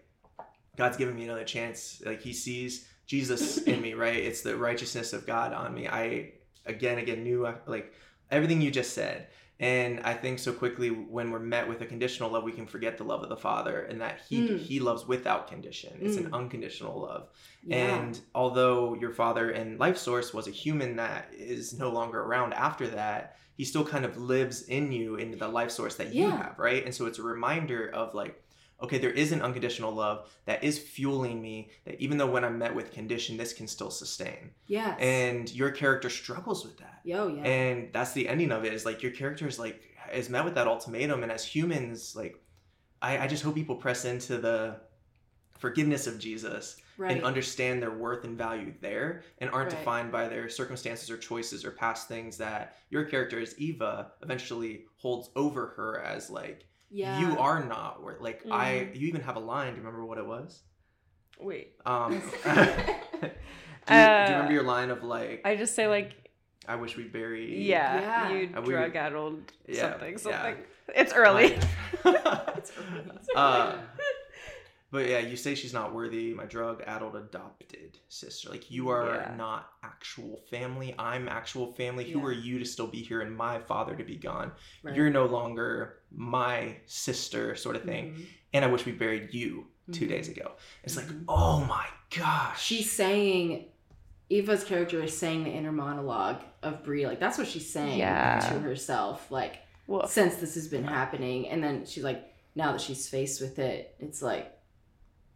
[SPEAKER 1] god's giving me another chance like he sees jesus in me right it's the righteousness of god on me i again again knew uh, like everything you just said and i think so quickly when we're met with a conditional love we can forget the love of the father and that he
[SPEAKER 2] Mm.
[SPEAKER 1] he loves without condition it's an
[SPEAKER 2] Mm.
[SPEAKER 1] unconditional love
[SPEAKER 2] Yeah.
[SPEAKER 1] and although your father in Lifesource was a human that is no longer around after that, he still kind of lives in you in the life source that you have, right? And so it's a reminder of like, okay, there is an unconditional love that is fueling me, that even though when I'm met with condition, this can still sustain.
[SPEAKER 2] yes.
[SPEAKER 1] And your character struggles with that.
[SPEAKER 2] Yo, yeah.
[SPEAKER 1] And that's the ending of it is like your character is like is met with that ultimatum. And as humans, like I, I just hope people press into the forgiveness of Jesus
[SPEAKER 2] right.
[SPEAKER 1] and understand their worth and value there and aren't
[SPEAKER 2] Right.
[SPEAKER 1] defined by their circumstances or choices or past things that your character as Eva eventually holds over her as like
[SPEAKER 2] yeah.
[SPEAKER 1] you are not worth like I
[SPEAKER 3] Mhm.
[SPEAKER 1] you even have a line, do you remember what it was?
[SPEAKER 3] Wait.
[SPEAKER 1] Um do, you, do you
[SPEAKER 3] Uh,
[SPEAKER 1] remember your line of like I,
[SPEAKER 3] I just say like I
[SPEAKER 1] wish we buried
[SPEAKER 3] yeah,
[SPEAKER 2] Yeah.
[SPEAKER 3] you
[SPEAKER 1] Uh, we-
[SPEAKER 3] drug addled
[SPEAKER 1] Yeah,
[SPEAKER 3] something
[SPEAKER 1] yeah.
[SPEAKER 3] something. It's early.
[SPEAKER 2] It's early.
[SPEAKER 1] uh, but yeah, you say she's not worthy, my drug addled adopted sister. Like you are
[SPEAKER 3] Yeah.
[SPEAKER 1] not actual family. I'm actual family. Who are you to still be here and my father to be gone?
[SPEAKER 2] Right.
[SPEAKER 1] You're no longer my sister, sort of thing.
[SPEAKER 2] Mhm.
[SPEAKER 1] And I wish we buried you 2
[SPEAKER 2] Mhm.
[SPEAKER 1] days ago. It's like,
[SPEAKER 2] Mhm.
[SPEAKER 1] oh my gosh.
[SPEAKER 2] She's saying Eva's character is saying the inner monologue of Brie. Like that's what she's saying
[SPEAKER 3] Yeah.
[SPEAKER 2] to herself. Like
[SPEAKER 3] Woof.
[SPEAKER 2] since this has been happening, and then she's like, now that she's faced with it, it's like,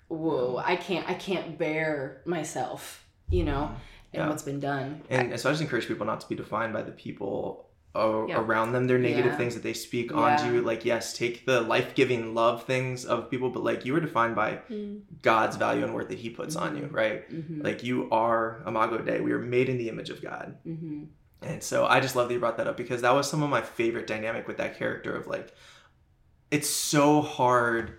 [SPEAKER 2] whoa, I can't, I can't bear myself, you know, and
[SPEAKER 1] Yeah.
[SPEAKER 2] what's been done.
[SPEAKER 1] And so I just encourage people not to be defined by the people a-
[SPEAKER 3] Yeah.
[SPEAKER 1] around them, their negative
[SPEAKER 2] Yeah.
[SPEAKER 1] things that they speak onto. Like, yes, take the life giving love things of people, but like you were defined by God's value and worth that He puts on you, right?
[SPEAKER 2] Mm-hmm.
[SPEAKER 1] Like you are Imago Dei. We are made in the image of God.
[SPEAKER 2] mm-hmm.
[SPEAKER 1] And so I just love that you brought that up because that was some of my favorite dynamic with that character of like, it's so hard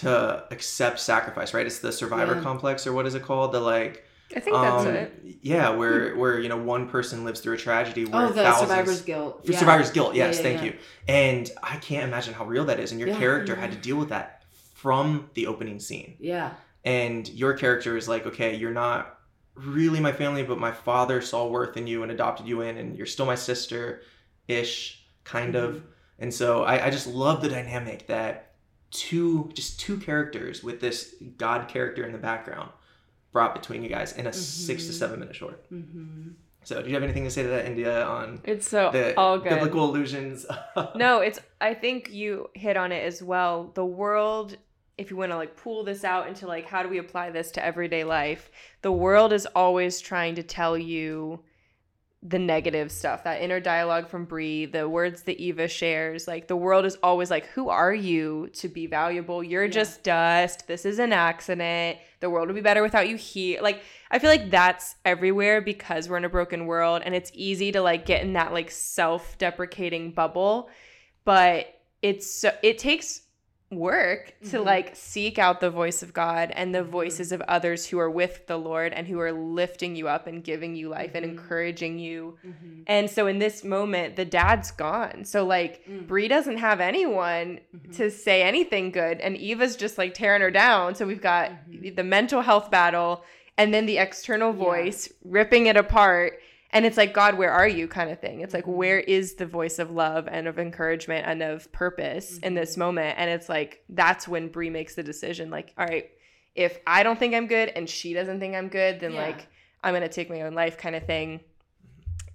[SPEAKER 1] to accept sacrifice, right? It's the survivor
[SPEAKER 2] Yeah.
[SPEAKER 1] complex or what is it called? The like,
[SPEAKER 3] I think that's
[SPEAKER 1] um,
[SPEAKER 3] it.
[SPEAKER 1] Yeah, where where you know one person lives through a tragedy where
[SPEAKER 2] Oh, the
[SPEAKER 1] thousands,
[SPEAKER 2] survivor's guilt. Yeah.
[SPEAKER 1] survivor's guilt. Yes,
[SPEAKER 2] yeah,
[SPEAKER 1] thank you. And I can't imagine how real that is. And your character had to deal with that from the opening scene.
[SPEAKER 2] Yeah.
[SPEAKER 1] And your character is like, okay, you're not really my family, but my father saw worth in you and adopted you in, and you're still my sister, ish, kind of.
[SPEAKER 2] Mm-hmm.
[SPEAKER 1] And so I, I just love the dynamic that two, just two characters with this God character in the background brought between you guys in a six to
[SPEAKER 2] Mhm.
[SPEAKER 1] seven minute short.
[SPEAKER 2] Mm-hmm.
[SPEAKER 1] So, do you have anything to say to that, India, on
[SPEAKER 3] It's so
[SPEAKER 1] the
[SPEAKER 3] all good.
[SPEAKER 1] biblical illusions?
[SPEAKER 3] no, it's I think you hit on it as well. The world if you want to like pull this out into like how do we apply this to everyday life? The world is always trying to tell you the negative stuff, that inner dialogue from Brie, the words that Eva shares. Like the world is always like, who are you to be valuable? You're
[SPEAKER 2] Yeah.
[SPEAKER 3] just dust. This is an accident. The world would be better without you here. Like I feel like that's everywhere because we're in a broken world and it's easy to like get in that like self-deprecating bubble. But it's so it takes work to
[SPEAKER 2] Mhm.
[SPEAKER 3] like seek out the voice of God and the voices of others who are with the Lord and who are lifting you up and giving you life and
[SPEAKER 2] Mhm.
[SPEAKER 3] encouraging you.
[SPEAKER 2] Mm-hmm.
[SPEAKER 3] And so in this moment, the dad's gone. So like
[SPEAKER 2] Mm.
[SPEAKER 3] Brie doesn't have anyone
[SPEAKER 2] Mhm.
[SPEAKER 3] to say anything good and Eva's just like tearing her down. So we've got the mental health battle and then the external
[SPEAKER 2] Yeah.
[SPEAKER 3] voice ripping it apart. And it's like, God, where are you kind of thing. It's like,
[SPEAKER 2] Mhm.
[SPEAKER 3] where is the voice of love and of encouragement and of purpose in this
[SPEAKER 2] Mhm.
[SPEAKER 3] moment? And it's like, that's when Brie makes the decision like, all right, if I don't think I'm good and she doesn't think I'm good, then
[SPEAKER 2] Yeah.
[SPEAKER 3] like, I'm to take my own life kind of thing,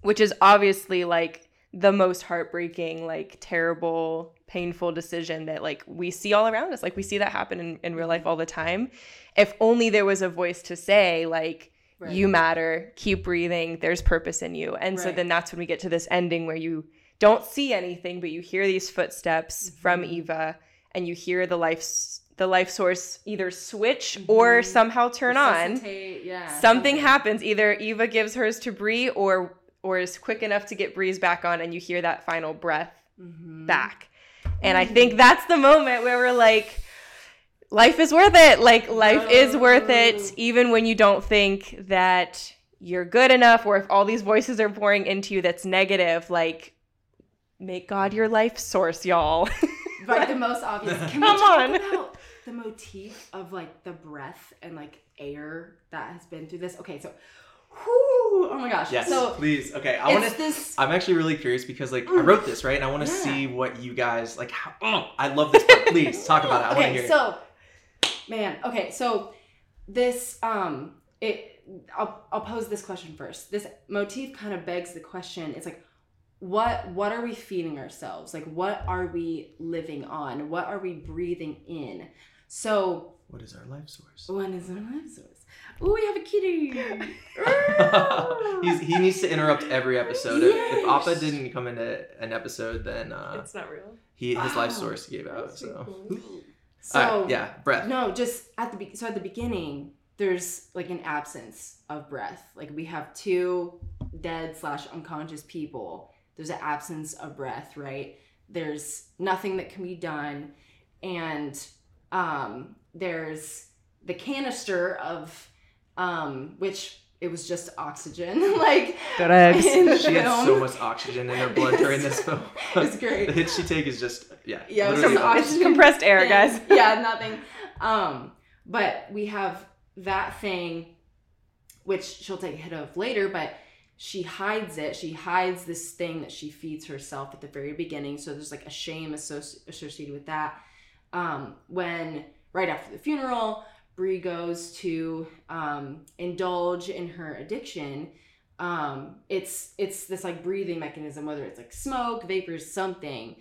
[SPEAKER 3] which is obviously like the most heartbreaking, like terrible, painful decision that like we see all around us. Like we see that happen in, in real life all the time. If only there was a voice to say, like,
[SPEAKER 2] Right.
[SPEAKER 3] you matter, keep breathing, there's purpose in you. And so then that's when we get to this ending where you don't see anything, but you hear these footsteps from
[SPEAKER 2] Mhm.
[SPEAKER 3] Eva and you hear the life the life source either switch or
[SPEAKER 2] Mhm.
[SPEAKER 3] somehow turn on.
[SPEAKER 2] Yeah.
[SPEAKER 3] Something happens. Either Eva gives hers to Bree or or is quick enough to get Bree's back on and you hear that final breath
[SPEAKER 2] Mhm.
[SPEAKER 3] back. And I think that's the moment where we're like, life is worth it. Like, life is worth it, oh. even when you don't think that you're good enough, or if all these voices are pouring into you that's negative. Like, make God your life source, y'all.
[SPEAKER 2] Like the most obvious. Can we
[SPEAKER 3] Come
[SPEAKER 2] talk
[SPEAKER 3] on.
[SPEAKER 2] about the motif of like the breath and like air that has been through this? Okay, so, whew, oh my gosh.
[SPEAKER 1] Yes,
[SPEAKER 2] So
[SPEAKER 1] please. Okay, I want to.
[SPEAKER 2] this.
[SPEAKER 1] I'm actually really curious because like I mm. wrote this right, and I want to
[SPEAKER 2] Yeah.
[SPEAKER 1] see what you guys like. How, oh, I love this part. Please talk about it. I want to
[SPEAKER 2] okay,
[SPEAKER 1] hear. it.
[SPEAKER 2] so, man. Okay, so this um it. I'll I'll pose this question first. This motif kind of begs the question. It's like what what are we feeding ourselves like what are we living on what are we breathing in so
[SPEAKER 1] What is our life source?
[SPEAKER 2] One is our life source. Oh, we have a kitty.
[SPEAKER 1] He's, he needs to interrupt every episode. If, if Appa didn't come into an episode, then uh, it's
[SPEAKER 3] not real.
[SPEAKER 1] he his life source gave out. So,
[SPEAKER 2] so
[SPEAKER 1] yeah, breath.
[SPEAKER 2] no, just at the be- so at the beginning, there's like an absence of breath. Like we have two dead slash unconscious people. There's an absence of breath, right? There's nothing that can be done, and um, there's the canister of um, which it was just oxygen, like
[SPEAKER 3] Drugs.
[SPEAKER 1] She had so much oxygen in her blood during this film.
[SPEAKER 2] It's great.
[SPEAKER 1] the hits she take is just yeah.
[SPEAKER 2] Yeah, it's
[SPEAKER 1] literally
[SPEAKER 2] just
[SPEAKER 1] oxygen.
[SPEAKER 2] oxygen.
[SPEAKER 3] compressed air, guys.
[SPEAKER 2] yeah, nothing. Um, but we have that thing, which she'll take a hit of later, but she hides it. She hides this thing that she feeds herself at the very beginning. So there's like a shame associ- associated with that. Um, when right after the funeral, Brie goes to um, indulge in her addiction. Um, it's it's this like breathing mechanism, whether it's like smoke, vapors, something.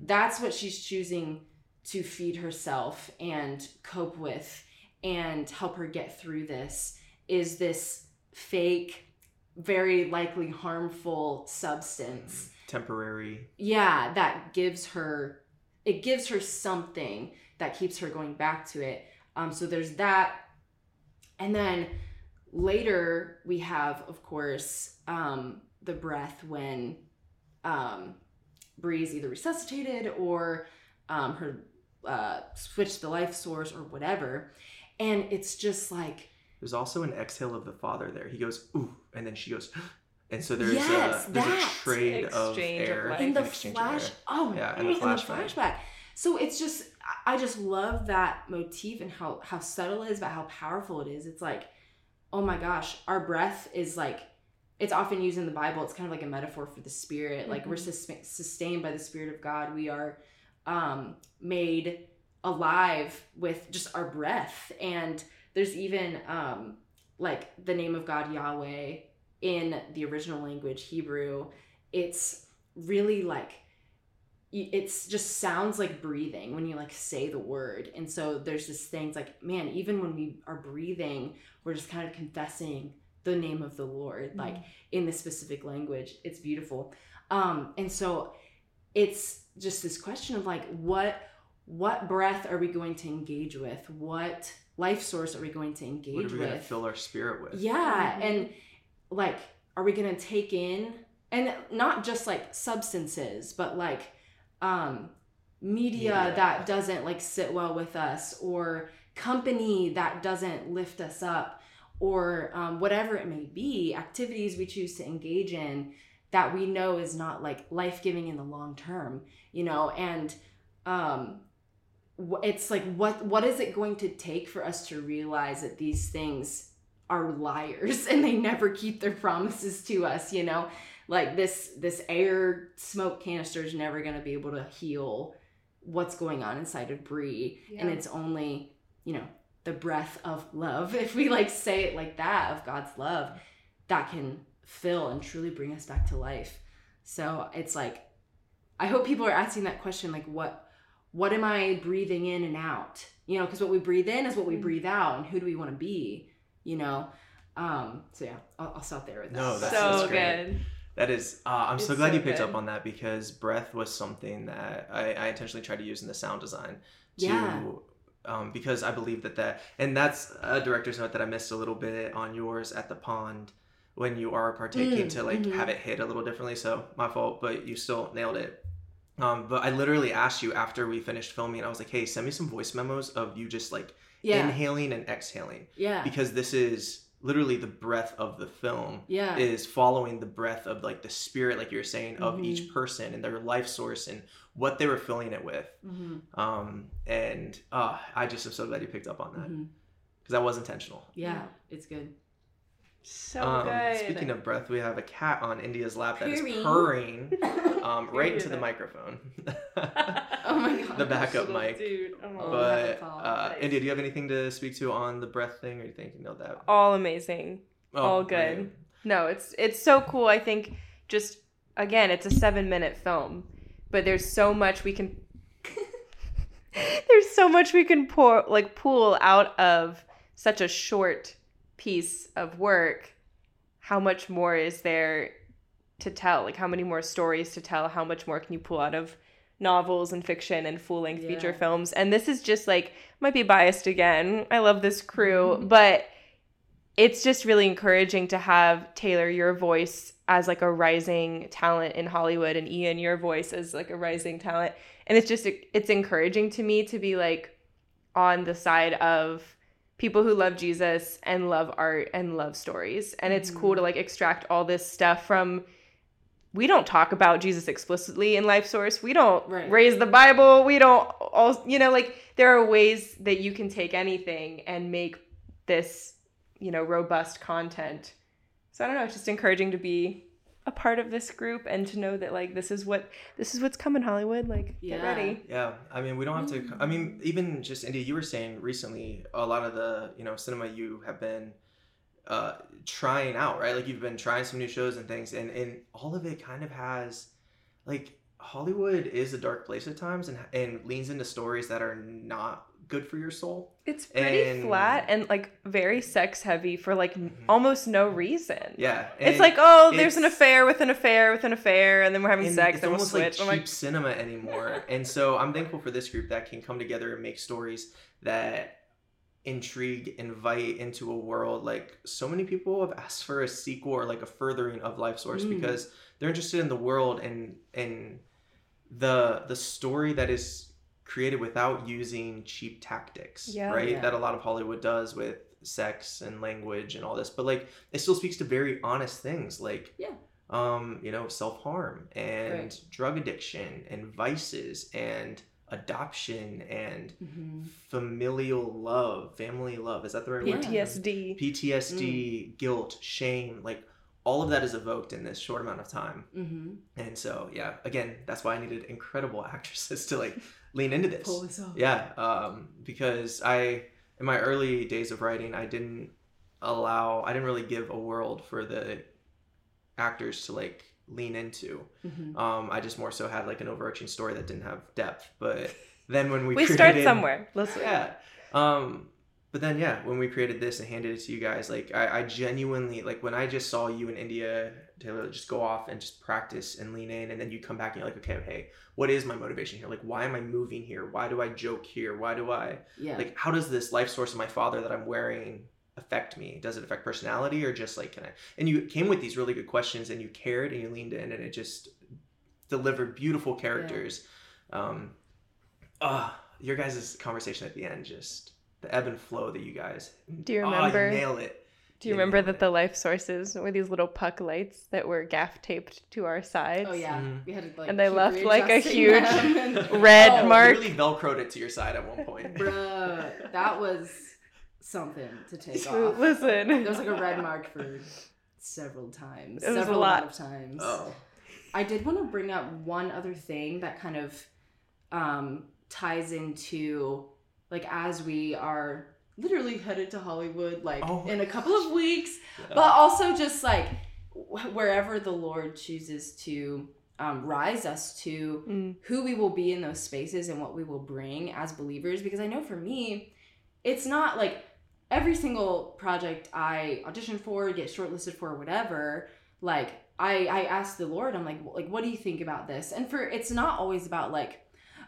[SPEAKER 2] That's what she's choosing to feed herself and cope with and help her get through this is this fake very likely harmful substance
[SPEAKER 1] temporary.
[SPEAKER 2] yeah that gives her it gives her something that keeps her going back to it um so there's that and then later we have of course um the breath when um Bree's either resuscitated or um her uh switched the life source or whatever and it's just like
[SPEAKER 1] There's also an exhale of the father there. He goes ooh, and then she goes, and so there's
[SPEAKER 2] Yes,
[SPEAKER 1] a there's a trade of
[SPEAKER 3] Exchange of
[SPEAKER 1] air,
[SPEAKER 3] life.
[SPEAKER 2] in the
[SPEAKER 1] an exchange of
[SPEAKER 2] flash oh
[SPEAKER 1] Yeah,
[SPEAKER 2] yeah
[SPEAKER 1] in the
[SPEAKER 2] in the
[SPEAKER 1] flashback.
[SPEAKER 2] So it's just i just love that motif and how how subtle it is but how powerful it is. It's like oh my gosh our breath is like it's often used in the bible. It's kind of like a metaphor for the spirit. Like we're
[SPEAKER 3] Mhm.
[SPEAKER 2] sus- sustained by the spirit of god. We are um made alive with just our breath. And there's even um like the name of god yahweh in the original language hebrew. It's really like it's just sounds like breathing when you like say the word. And so there's this thing it's like man even when we are breathing we're just kind of confessing the name of the lord like in this specific language. It's beautiful. Um and so it's just this question of like what what breath are we going to engage with? What life source are we going to engage
[SPEAKER 1] What are we
[SPEAKER 2] with?
[SPEAKER 1] gonna fill our spirit with?
[SPEAKER 2] yeah,
[SPEAKER 3] Mhm.
[SPEAKER 2] and like, are we gonna take in and not just like substances, but like um media
[SPEAKER 1] Media.
[SPEAKER 2] that doesn't like sit well with us, or company that doesn't lift us up, or um, whatever it may be, activities we choose to engage in that we know is not like life giving in the long term, you know, and um it's like what what is it going to take for us to realize that these things are liars and they never keep their promises to us you know like this this air smoke canister is never going to be able to heal what's going on inside of Brie and it's only you know the breath of love if we like say it like that of God's love that can fill and truly bring us back to life so it's like I hope people are asking that question like what what am I breathing in and out? You know, because what we breathe in is what we
[SPEAKER 3] Mm.
[SPEAKER 2] breathe out, and who do we want to be? You know, um. So yeah, I'll, I'll stop there with that.
[SPEAKER 1] No, that's-
[SPEAKER 3] so
[SPEAKER 1] that's great.
[SPEAKER 3] good.
[SPEAKER 1] That is, uh, I'm so glad
[SPEAKER 3] so
[SPEAKER 1] you picked
[SPEAKER 3] good.
[SPEAKER 1] up on that because breath was something that I, I intentionally tried to use in the sound design to
[SPEAKER 2] Yeah.
[SPEAKER 1] um, because I believe that that and that's a director's note that I missed a little bit on yours at the pond when you are partaking
[SPEAKER 2] Mm,
[SPEAKER 1] to like
[SPEAKER 2] mhm.
[SPEAKER 1] have it hit a little differently. So my fault, but you still nailed it. Um, but I literally asked you after we finished filming, I was like, "Hey, send me some voice memos of you just like
[SPEAKER 2] Yeah.
[SPEAKER 1] inhaling and exhaling
[SPEAKER 2] yeah.
[SPEAKER 1] because this is literally the breath of the film
[SPEAKER 2] yeah.
[SPEAKER 1] is following the breath of like the spirit like you were saying of
[SPEAKER 2] Mhm.
[SPEAKER 1] each person and their life source and what they were filling it with
[SPEAKER 2] Mhm,
[SPEAKER 1] um and uh i just am so glad you picked up on that because that was intentional
[SPEAKER 2] Yeah, it's good.
[SPEAKER 3] So
[SPEAKER 1] um
[SPEAKER 3] good.
[SPEAKER 1] speaking of breath we have a cat on india's lap that is
[SPEAKER 2] Purring.
[SPEAKER 1] purring um right into the microphone
[SPEAKER 2] my god.
[SPEAKER 1] the backup mic
[SPEAKER 3] dude. Oh,
[SPEAKER 1] but uh
[SPEAKER 3] Nice.
[SPEAKER 1] india do you have anything to speak to on the breath thing or you think you know that
[SPEAKER 3] all amazing.
[SPEAKER 1] Oh,
[SPEAKER 3] all good. No, it's it's so cool. I think just again, it's a seven minute film, but there's so much we can. there's so much we can pour like pull out of such a short piece of work. How much more is there to tell? Like how many more stories to tell? How much more can you pull out of novels and fiction and full length feature films? And this is just like might be biased again. I love this crew, mm-hmm. but it's just really encouraging to have Taylor your voice as like a rising talent in Hollywood and Ian your voice as like a rising talent. And it's just it's encouraging to me to be like on the side of people who love Jesus and love art and love stories. And it's cool to mm-hmm. like extract all this stuff from we don't talk about Jesus explicitly in Lifesource. We don't
[SPEAKER 2] Right.
[SPEAKER 3] raise the Bible. We don't all you know like there are ways that you can take anything and make this you know robust content so i don't know it's just encouraging to be a part of this group and to know that like this is what this is what's coming hollywood like get
[SPEAKER 2] Yeah.
[SPEAKER 3] ready
[SPEAKER 1] Yeah, I mean, we don't have to. Mm. I mean, even just India, you were saying recently, a lot of the you know cinema you have been uh, trying out, right? Like you've been trying some new shows and things, and and all of it kind of has, like Hollywood is a dark place at times, and and leans into stories that are not good for your soul.
[SPEAKER 3] it's pretty
[SPEAKER 1] And-
[SPEAKER 3] flat and like very sex heavy for like
[SPEAKER 1] Mhm.
[SPEAKER 3] almost no reason
[SPEAKER 1] Yeah,
[SPEAKER 3] it's like oh there's an affair with an affair with an affair and then we're having
[SPEAKER 1] and
[SPEAKER 3] sex
[SPEAKER 1] it's
[SPEAKER 3] and we'll
[SPEAKER 1] almost like
[SPEAKER 3] switch
[SPEAKER 1] cheap
[SPEAKER 3] like
[SPEAKER 1] cinema anymore. and so I'm thankful for this group that can come together and make stories that intrigue, invite into a world. Like so many people have asked for a sequel or like a furthering of Lifesource
[SPEAKER 2] Mm.
[SPEAKER 1] because they're interested in the world and and the the story that is created without using cheap tactics,
[SPEAKER 3] Yeah.
[SPEAKER 1] right?
[SPEAKER 2] Yeah.
[SPEAKER 1] That a lot of Hollywood does with sex and language and all this. But like it still speaks to very honest things like
[SPEAKER 2] Yeah.
[SPEAKER 1] um, you know, self-harm and
[SPEAKER 2] Right.
[SPEAKER 1] drug addiction and vices and adoption and
[SPEAKER 2] Mhm.
[SPEAKER 1] familial love, family love. Is that the right word?
[SPEAKER 2] Yeah.
[SPEAKER 3] ptsd
[SPEAKER 1] PTSD, guilt, shame, like all of that is evoked in this short amount of time.
[SPEAKER 2] Mhm.
[SPEAKER 1] And so, yeah, again, that's why I needed incredible actresses to like lean into this.
[SPEAKER 2] Pull this off.
[SPEAKER 1] Yeah, um, because I, in my early days of writing, I didn't allow, I didn't really give a world for the actors to like lean into.
[SPEAKER 2] Mhm.
[SPEAKER 1] Um, I just more so had like an overarching story that didn't have depth. But then when we
[SPEAKER 3] we start somewhere. Let's
[SPEAKER 1] yeah. Um, but then yeah, when we created this and handed it to you guys, like I, I genuinely like when I just saw you in India, Taylor, just go off and just practice and lean in, and then you come back and you're like, okay, hey, what is my motivation here? Like, why am I moving here? Why do I joke here? Why do I
[SPEAKER 2] Yeah.
[SPEAKER 1] like? How does this life source of my father that I'm wearing affect me? Does it affect personality or just like can I? And you came with these really good questions, and you cared and you leaned in, and it just delivered beautiful characters. Um, ah, your guys' conversation at the end, just the ebb and flow that you guys.
[SPEAKER 3] Do you
[SPEAKER 1] Oh,
[SPEAKER 3] remember-
[SPEAKER 1] nail it.
[SPEAKER 3] do you
[SPEAKER 1] Yeah,
[SPEAKER 3] remember that
[SPEAKER 1] it.
[SPEAKER 3] the life sources were these little puck lights that were gaff taped to our sides
[SPEAKER 2] oh yeah.
[SPEAKER 1] Mhm.
[SPEAKER 2] We had to like
[SPEAKER 3] And they left, like, a huge red
[SPEAKER 2] Oh,
[SPEAKER 3] mark.
[SPEAKER 1] Literally velcroed it to your side at one point.
[SPEAKER 2] Bruh, that was something to take off.
[SPEAKER 3] listen
[SPEAKER 2] There was like a red mark for several times.
[SPEAKER 3] It was a
[SPEAKER 2] several
[SPEAKER 3] lot.
[SPEAKER 2] amount of times.
[SPEAKER 1] Oh,
[SPEAKER 2] I did want to bring up one other thing that kind of um, ties into like as we are literally headed to Hollywood like
[SPEAKER 1] Oh
[SPEAKER 2] in a couple of weeks,
[SPEAKER 1] yeah.
[SPEAKER 2] but also just like wherever the Lord chooses to um, rise us to
[SPEAKER 3] Mm.
[SPEAKER 2] who we will be in those spaces and what we will bring as believers because I know for me it's not like every single project I audition for, get shortlisted for, whatever, like I I ask the Lord, I'm like like what do you think about this? And for it's not always about like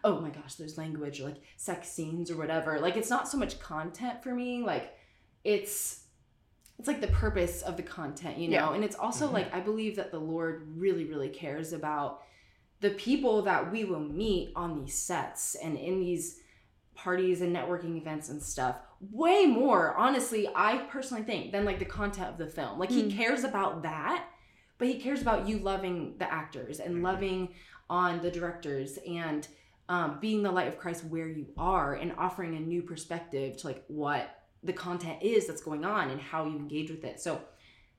[SPEAKER 2] oh my gosh, there's language or like sex scenes or whatever. Like it's not so much content for me. Like it's it's like the purpose of the content, you know?
[SPEAKER 3] Yeah.
[SPEAKER 2] And it's also
[SPEAKER 1] Mhm.
[SPEAKER 2] like I believe that the Lord really, really cares about the people that we will meet on these sets and in these parties and networking events and stuff way more honestly i personally think than like the content of the film. Like he
[SPEAKER 3] Mm.
[SPEAKER 2] cares about that but he cares about you loving the actors and loving on the directors and um, being the light of christ where you are and offering a new perspective to like what the content is that's going on and how you engage with it. So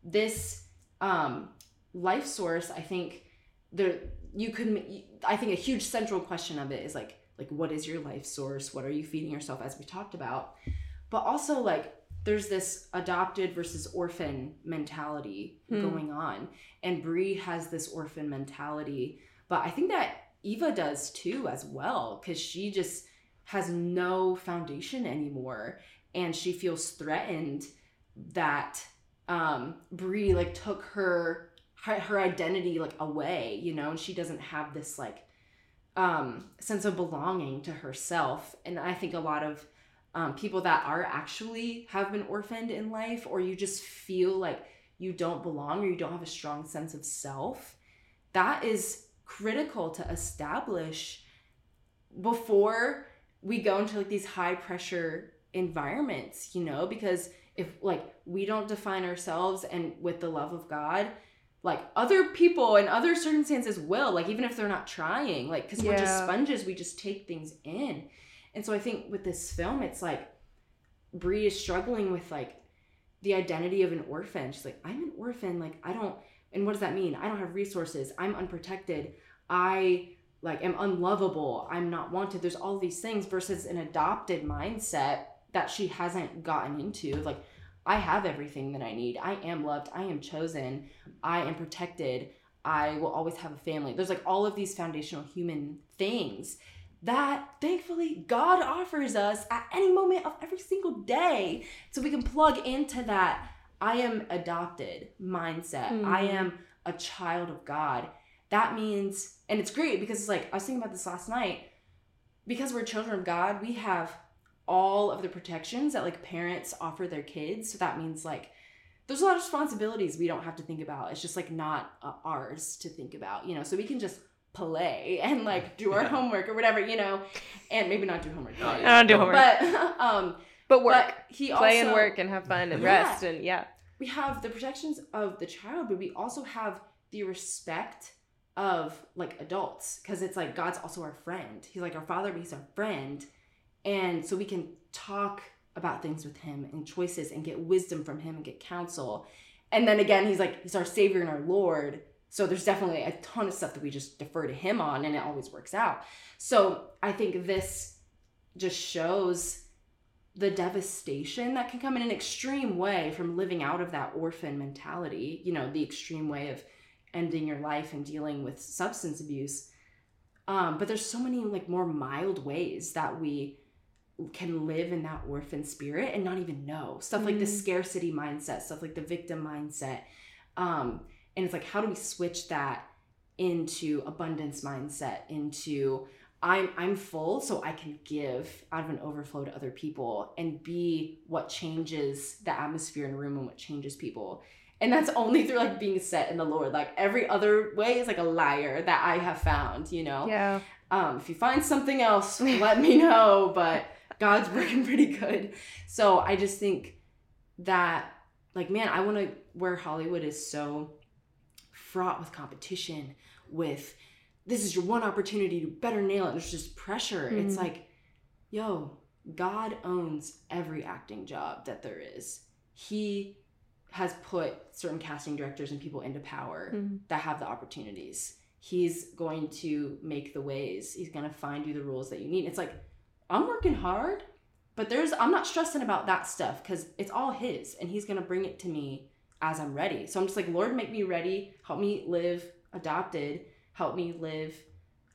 [SPEAKER 2] this um, life source i think there you could i think a huge central question of it is like like what is your life source? What are you feeding yourself as we talked about? But also like there's this adopted versus orphan mentality
[SPEAKER 3] Hmm.
[SPEAKER 2] going on. And Brie has this orphan mentality. But i think that eva does too as well because she just has no foundation anymore. And she feels threatened that um Brie like took her her, her identity like away you know? And she doesn't have this like um sense of belonging to herself. And i think a lot of um, people that are actually have been orphaned in life or you just feel like you don't belong or you don't have a strong sense of self that is critical to establish before we go into like these high pressure environments you know? Because if like we don't define ourselves and with the love of god like other people in other circumstances will like even if they're not trying like because we're just sponges we just take things in. And so i think with this film it's like brie is struggling with like the identity of an orphan. She's like i'm an orphan like i don't and what does that mean? I don't have resources. I'm unprotected. I like am unlovable. I'm not wanted. There's all these things versus an adopted mindset that she hasn't gotten into like i have everything that i need. I am loved. I am chosen. I am protected. I will always have a family. There's like all of these foundational human things that thankfully god offers us at any moment of every single day. So we can plug into that i am adopted mindset.
[SPEAKER 3] Hmm.
[SPEAKER 2] i am a child of god. That means and it's great because it's like i was thinking about this last night. Because we're children of god we have all of the protections that like parents offer their kids so that means like there's a lot of responsibilities we don't have to think about it's just like not uh, ours to think about you know so we can just play and like do our
[SPEAKER 1] Yeah.
[SPEAKER 2] homework or whatever you know and maybe not do homework
[SPEAKER 1] Oh,
[SPEAKER 3] I don't do homework.
[SPEAKER 2] but um
[SPEAKER 3] But work.
[SPEAKER 2] but he
[SPEAKER 3] Play and work and have fun and
[SPEAKER 2] Yeah.
[SPEAKER 3] rest and yeah.
[SPEAKER 2] we have the protections of the child, but we also have the respect of like adults because it's like God's also our friend. He's like our father, but he's our friend. And so we can talk about things with him and choices and get wisdom from him and get counsel. And then again, he's like, he's our savior and our Lord. So there's definitely a ton of stuff that we just defer to him on and it always works out. So I think this just shows the devastation that can come in an extreme way from living out of that orphan mentality, you know, the extreme way of ending your life and dealing with substance abuse. Um, but there's so many like more mild ways that we can live in that orphan spirit and not even know stuff like the
[SPEAKER 3] Mm.
[SPEAKER 2] scarcity mindset, stuff like the victim mindset. Um, and it's like, how do we switch that into abundance mindset, into I'm I'm full so I can give out of an overflow to other people and be what changes the atmosphere in a room and what changes people. And that's only through like being set in the Lord. Like every other way is like a liar that I have found, you know.
[SPEAKER 3] Yeah.
[SPEAKER 2] Um, if you find something else, let me know. But God's working pretty good. So I just think that, like, man, I want to, where Hollywood is so fraught with competition, with this is your one opportunity to better nail it. There's just pressure. It's
[SPEAKER 3] Mhm.
[SPEAKER 2] like, yo, God owns every acting job that there is. He has put certain casting directors and people into power
[SPEAKER 3] Mhm.
[SPEAKER 2] that have the opportunities. He's going to make the ways. He's going to find you the rules that you need. It's like I'm working hard, but there's I'm not stressing about that stuff cuz it's all his and he's going to bring it to me as I'm ready. So I'm just like, Lord, make me ready. Help me live adopted. Help me live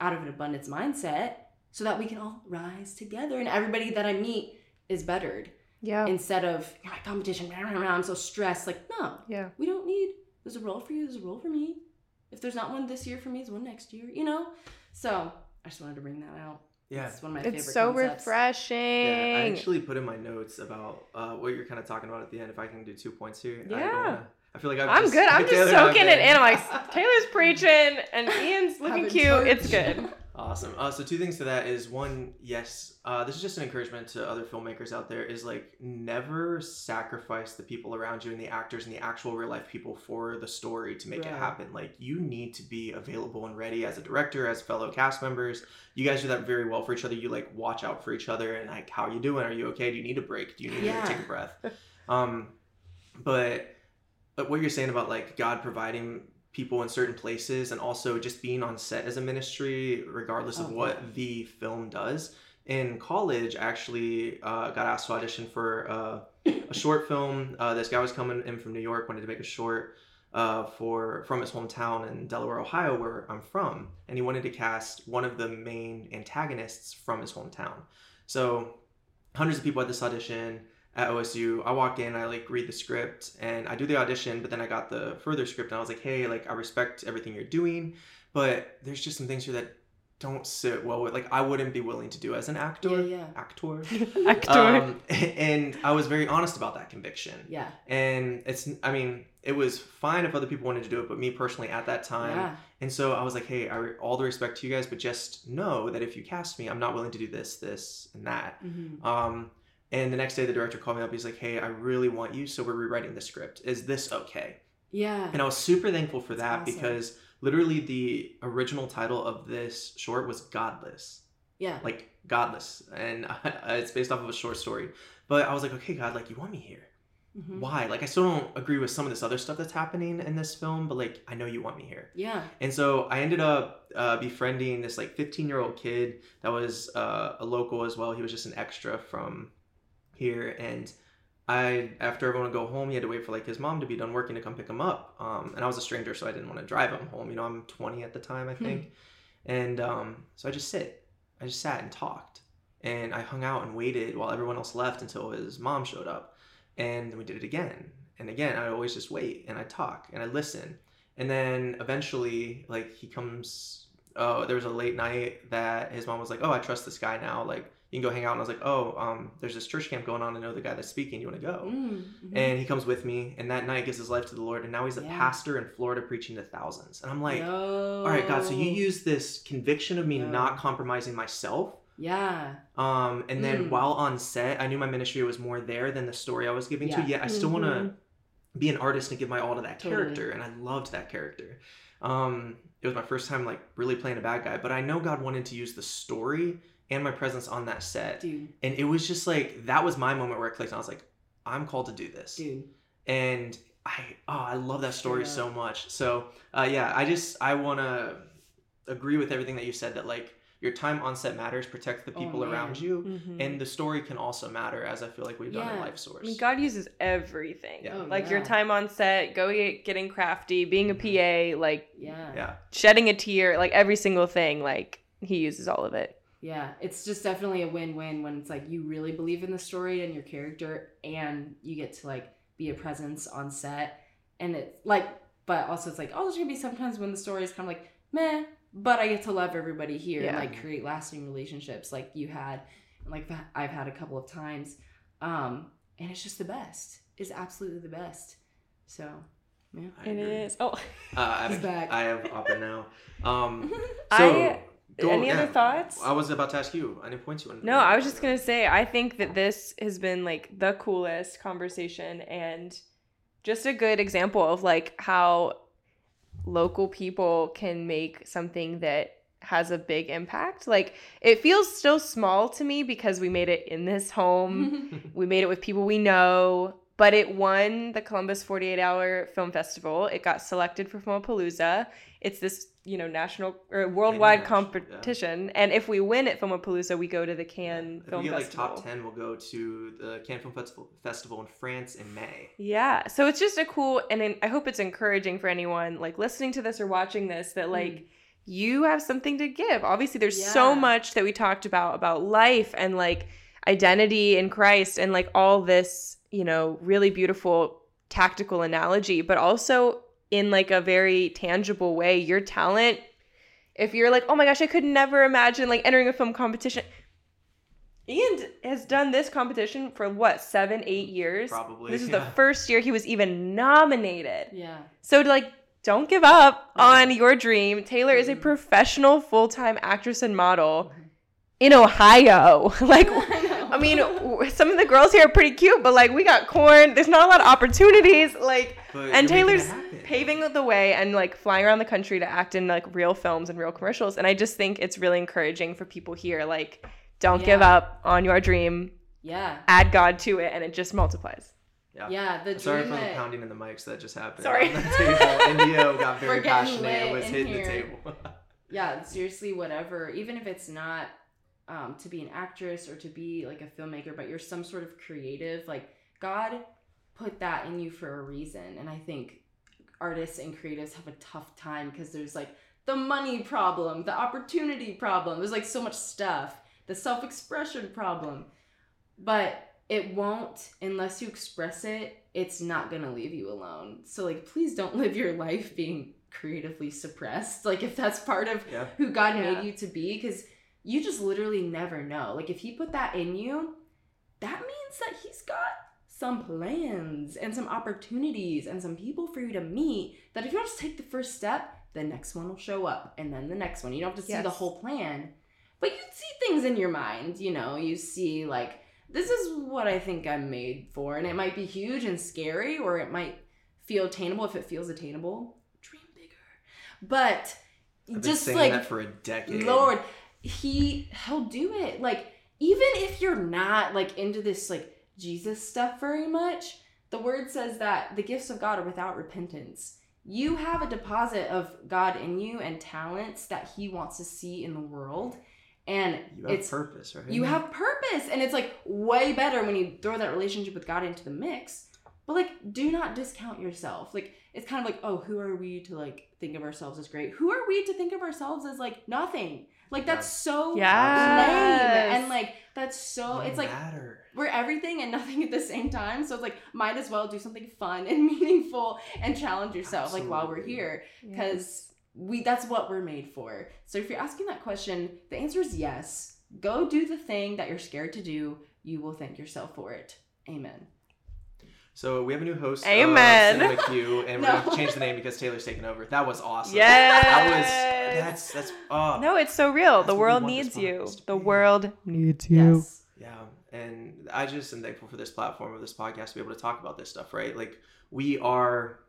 [SPEAKER 2] out of an abundance mindset so that we can all rise together and everybody that I meet is bettered
[SPEAKER 3] Yeah.
[SPEAKER 2] instead of "Oh my competition. I'm so stressed. Like, no,
[SPEAKER 3] yeah.
[SPEAKER 2] we don't need there's a role for you there's a role for me if there's not one this year for me there's one next year you know so i just wanted to bring that out
[SPEAKER 1] Yeah.
[SPEAKER 2] It's one of my favorite
[SPEAKER 3] It's so
[SPEAKER 2] concepts.
[SPEAKER 3] refreshing.
[SPEAKER 1] Yeah, I actually put in my notes about uh, what you're kind of talking about at the end. If I can do two points here, I, don't
[SPEAKER 3] Yeah.
[SPEAKER 1] wanna- I feel like I've
[SPEAKER 3] I'm
[SPEAKER 1] just,
[SPEAKER 3] good. I'm just
[SPEAKER 1] and I've
[SPEAKER 3] soaking it in. I'm like, Taylor's preaching and Ian's looking cute.
[SPEAKER 2] church.
[SPEAKER 3] It's good.
[SPEAKER 1] Awesome. Uh, so two things to that is one, yes, uh, this is just an encouragement to other filmmakers out there. Is like never sacrifice the people around you and the actors and the actual real life people for the story to make it happen. Like you need to be available and ready as a director, as fellow cast members. You guys do that very well for each other. You like watch out for each other and like how are you doing? Are you okay? Do you need a break? Do you need
[SPEAKER 2] Yeah.
[SPEAKER 1] to take a breath? Um, but but what you're saying about like God providing people in certain places and also just being on set as a ministry regardless of
[SPEAKER 2] Oh,
[SPEAKER 1] what
[SPEAKER 2] yeah.
[SPEAKER 1] the film does. In college I actually uh, got asked to audition for uh, a short film. Uh, this guy was coming in from new york wanted to make a short uh, for from his hometown in delaware ohio where i'm from and he wanted to cast one of the main antagonists from his hometown. So hundreds of people at this audition at OSU. I walk in, I like read the script and I do the audition, but then I got the further script and I was like, hey, like I respect everything you're doing, but there's just some things here that don't sit well with like I wouldn't be willing to do as an actor.
[SPEAKER 2] Yeah, yeah.
[SPEAKER 1] Actor.
[SPEAKER 3] Actor.
[SPEAKER 1] Um, and I was very honest about that conviction.
[SPEAKER 2] Yeah.
[SPEAKER 1] And it's, I mean, it was fine if other people wanted to do it, but me personally at that time,
[SPEAKER 2] Yeah.
[SPEAKER 1] and so I was like, hey, I, all the respect to you guys, but just know that if you cast me, I'm not willing to do this, this, and that.
[SPEAKER 2] Mhm.
[SPEAKER 1] Um, and the next day, the director called me up. He's like, "Hey, I really want you, so we're rewriting the script. Is this okay?"
[SPEAKER 2] Yeah.
[SPEAKER 1] And I was super thankful for that
[SPEAKER 2] awesome.
[SPEAKER 1] because literally the original title of this short was "Godless,"
[SPEAKER 2] Yeah.
[SPEAKER 1] like "Godless," and it's based off of a short story. But I was like, "Okay, God, like you want me here?
[SPEAKER 2] Mhm.
[SPEAKER 1] Why? Like I still don't agree with some of this other stuff that's happening in this film, but like I know you want me here."
[SPEAKER 2] Yeah.
[SPEAKER 1] And so I ended up uh, befriending this like 15 year old kid that was uh, a local as well. He was just an extra from here. And I, after everyone would go home, he had to wait for like his mom to be done working to come pick him up. Um, and I was a stranger, so I didn't want to drive him home. You know, I'm 20 at the time, I
[SPEAKER 2] Hmm.
[SPEAKER 1] think. And um, so I just sit, I just sat and talked. And I hung out and waited while everyone else left until his mom showed up. And then we did it again. And again, I always just wait and I talk and I listen. And then eventually, like, he comes. Oh, there was a late night that his mom was like, "Oh, I trust this guy now. Like, you can go hang out." And I was like, "Oh, um, there's this church camp going on. I know the guy that's speaking. You want to go?"
[SPEAKER 2] Mm, mhm.
[SPEAKER 1] And he comes with me, and that night gives his life to the Lord, and now he's a
[SPEAKER 2] Yeah.
[SPEAKER 1] pastor in Florida preaching to thousands. And I'm like. "All right, God, so you use this conviction of me not compromising myself."
[SPEAKER 2] Yeah.
[SPEAKER 1] Um, and then
[SPEAKER 2] Mm.
[SPEAKER 1] while on set, I knew my ministry was more there than the story I was giving to.
[SPEAKER 2] Yeah.
[SPEAKER 1] Yet I still want
[SPEAKER 3] Mhm.
[SPEAKER 1] to be an artist and give my all to that
[SPEAKER 2] Totally.
[SPEAKER 1] character, and I loved that character. Um, it was my first time like really playing a bad guy, but I know God wanted to use the story and my presence on that set,
[SPEAKER 2] Dude.
[SPEAKER 1] and it was just like that was my moment where it clicked. And I was like, I'm called to do this,
[SPEAKER 2] Dude.
[SPEAKER 1] and I oh I love that story
[SPEAKER 2] Yeah.
[SPEAKER 1] so much. So uh, yeah, I just I want to agree with everything that you said that like your time on set matters, protect the
[SPEAKER 2] Oh,
[SPEAKER 1] people
[SPEAKER 2] man.
[SPEAKER 1] around you,
[SPEAKER 3] Mhm.
[SPEAKER 1] and the story can also matter, as I feel like we've done in Lifesource.
[SPEAKER 3] I mean, God uses everything.
[SPEAKER 1] Yeah.
[SPEAKER 2] Oh,
[SPEAKER 3] like your time on set, go get, getting crafty, being a PA, like
[SPEAKER 2] Yeah.
[SPEAKER 1] yeah,
[SPEAKER 3] shedding a tear, like every single thing. Like He uses all of it.
[SPEAKER 2] Yeah, it's just definitely a win-win when it's like you really believe in the story and your character, and you get to like be a presence on set, and it's like, but also it's like, oh, there's gonna be sometimes when the story is kind of like meh, but I get to love everybody here and like create lasting relationships like you had, and like I've had a couple of times, um, and it's just the best. It's absolutely the best. So, yeah.
[SPEAKER 1] I
[SPEAKER 3] It
[SPEAKER 1] agree.
[SPEAKER 3] is. Oh,
[SPEAKER 1] Uh, I,
[SPEAKER 2] He's back.
[SPEAKER 1] I have opera now. Um,
[SPEAKER 3] I-
[SPEAKER 1] so go-
[SPEAKER 3] any other thoughts?
[SPEAKER 1] I was about to ask you. Any points you wanted? to
[SPEAKER 3] No. I was just gonna say I think that this has been like the coolest conversation and just a good example of like how local people can make something that has a big impact. Like it feels still small to me because we made it in this home. we made it with people we know, but it won the Columbus 48 Hour Film Festival. It got selected for Filmapalooza. It's this, you know, national or worldwide
[SPEAKER 1] International, yeah.
[SPEAKER 3] competition. And if we win at Filmapalooza, we go to the Cannes
[SPEAKER 1] If
[SPEAKER 3] Film
[SPEAKER 1] we get like
[SPEAKER 3] Festival.
[SPEAKER 1] top ten, we'll go to the Cannes Film Festival, Festival in France in May.
[SPEAKER 3] Yeah. So it's just a cool and I hope it's encouraging for anyone like listening to this or watching this that hmm. like you have something to give. Obviously there's so much that we talked about about life and like identity in Christ and like all this, you know, really beautiful tactical analogy, but also in like a very tangible way, your talent if you're like, oh my gosh, I could never imagine like entering a film competition. Ian has done this competition for what seven, eight years.
[SPEAKER 1] Probably,
[SPEAKER 3] This is
[SPEAKER 1] yeah.
[SPEAKER 3] the first year he was even nominated.
[SPEAKER 2] Yeah.
[SPEAKER 3] So like, don't give up on your dream. Taylor is a
[SPEAKER 2] Mhm.
[SPEAKER 3] professional full time actress and model in Ohio. like,
[SPEAKER 2] I
[SPEAKER 3] mean, some of the girls here are pretty cute, but like, we got corn. There's not a lot of opportunities. Like,
[SPEAKER 1] But
[SPEAKER 3] and
[SPEAKER 1] you're making it
[SPEAKER 3] Taylor's paving the way and like flying around the country to act in like real films and real commercials. And I just think it's really encouraging for people here. Like, don't give up on your dream.
[SPEAKER 2] Yeah.
[SPEAKER 3] Add God to it, and it just multiplies.
[SPEAKER 1] Yeah.
[SPEAKER 2] Yeah. The
[SPEAKER 1] Sorry
[SPEAKER 2] dream
[SPEAKER 1] for the pounding in the mics that just happened.
[SPEAKER 3] Sorry.
[SPEAKER 1] On the table. India got very passionate and was
[SPEAKER 2] in
[SPEAKER 1] hitting the table.
[SPEAKER 2] yeah seriously whatever even if it's not um, to be an actress or to be like a filmmaker but you're some sort of creative like god put that in you for a reason and i think artists and creatives have a tough time because there's like the money problem the opportunity problem there's like so much stuff the self-expression problem but it won't unless you express it it's not gonna leave you alone so like please don't live your life being creatively suppressed like if that's part of
[SPEAKER 1] yeah.
[SPEAKER 2] who God
[SPEAKER 3] Yeah.
[SPEAKER 2] made you to be because you just literally never know. Like if he put that in you, that means that he's got some plans and some opportunities and some people for you to meet that if you don't just take the first step, the next one will show up and then the next one. You don't have to see the whole plan. But you see things in your mind, you know, you see like this is what I think I'm made for and it might be huge and scary or it might feel attainable if it feels attainable. Dream bigger. But
[SPEAKER 1] I've been
[SPEAKER 2] just
[SPEAKER 1] saying
[SPEAKER 2] like
[SPEAKER 1] that for a decade.
[SPEAKER 2] Lord, he he'll do it. Like even if you're not like into this like Jesus stuff very much, the word says that the gifts of God are without repentance. You have a deposit of God in you and talents that he wants to see in the world. And
[SPEAKER 1] You have
[SPEAKER 2] it's
[SPEAKER 1] purpose, right?
[SPEAKER 2] you have purpose and it's like way better when you throw that relationship with god into the mix but like do not discount yourself like it's kind of like oh who are we to like think of ourselves as great who are we to think of ourselves as like nothing like that's so
[SPEAKER 3] Yes.
[SPEAKER 2] lame and like that's so
[SPEAKER 1] You
[SPEAKER 2] it's like
[SPEAKER 1] matter.
[SPEAKER 2] we're everything and nothing at the same time so it's like might as well do something fun and meaningful and challenge yourself like while we're here. Because we that's what we're made for. So if you're asking that question the answer is yes. Go do the thing that you're scared to do. You will thank yourself for it. Amen
[SPEAKER 1] So we have a new host.
[SPEAKER 3] Uh, Amen.
[SPEAKER 1] Of CineMcCue, and we're
[SPEAKER 2] No.
[SPEAKER 1] gonna change the name because Taylor's taking over. That was awesome.
[SPEAKER 3] Yes.
[SPEAKER 1] That was. That's that's. Oh.
[SPEAKER 3] No, it's so real. The world needs you. The world needs you.
[SPEAKER 2] yes
[SPEAKER 1] Yeah, and I just am thankful for this platform of this podcast to be able to talk about this stuff, right? Like we are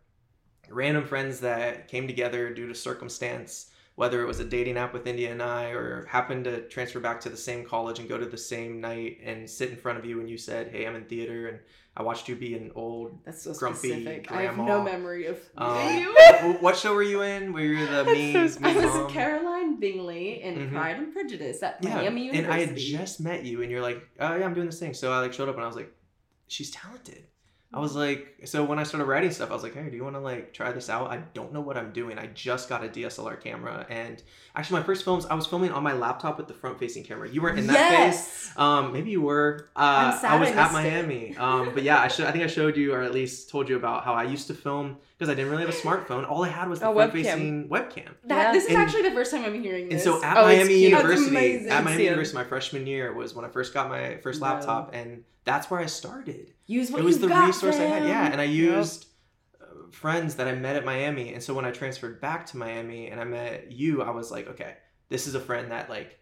[SPEAKER 1] random friends that came together due to circumstance, whether it was a dating app with India and I, or happened to transfer back to the same college and go to the same night and sit in front of you and you said, "Hey, I'm in theater," and I watched you be an old.
[SPEAKER 2] that's so
[SPEAKER 1] Grumpy
[SPEAKER 2] specific i have no memory of
[SPEAKER 1] Um,
[SPEAKER 2] you
[SPEAKER 1] what show were you in? Were you the mean?
[SPEAKER 3] so
[SPEAKER 2] I was
[SPEAKER 1] mom?
[SPEAKER 2] Caroline Bingley in
[SPEAKER 1] Mhm.
[SPEAKER 2] Pride and Prejudice at
[SPEAKER 1] Yeah,
[SPEAKER 2] Miami
[SPEAKER 1] and I had just met you, and you're like, "Oh yeah, I'm doing this thing." So I like showed up, and I was like, "She's talented." I was like, so when I started writing stuff, I was like, "Hey, do you want to like try this out?" I don't know what I'm doing. I just got a DSLR camera, and actually, my first films, I was filming on my laptop with the front-facing camera. You weren't in that phase. Um, maybe you were. Uh,
[SPEAKER 2] I'm sad
[SPEAKER 1] I was
[SPEAKER 2] I
[SPEAKER 1] at
[SPEAKER 2] missed it.
[SPEAKER 1] Miami. Um, but yeah, I should. I think I showed you, or at least told you about how I used to film because I didn't really have a smartphone. All I had was the
[SPEAKER 3] A
[SPEAKER 1] front-facing webcam.
[SPEAKER 2] That,
[SPEAKER 3] Yeah.
[SPEAKER 2] This is
[SPEAKER 1] And-
[SPEAKER 2] actually the first time I'm hearing
[SPEAKER 1] And so at
[SPEAKER 3] Oh,
[SPEAKER 1] Miami University, at Miami University, my freshman year was when I first got my first
[SPEAKER 2] Wow.
[SPEAKER 1] laptop, and that's where I started.
[SPEAKER 2] Use what
[SPEAKER 1] it was
[SPEAKER 2] you
[SPEAKER 1] the
[SPEAKER 2] got,
[SPEAKER 1] resource I had, yeah. And I used uh, friends that I met at Miami, and so when I transferred back to Miami and I met you, I was like, okay, this is a friend that like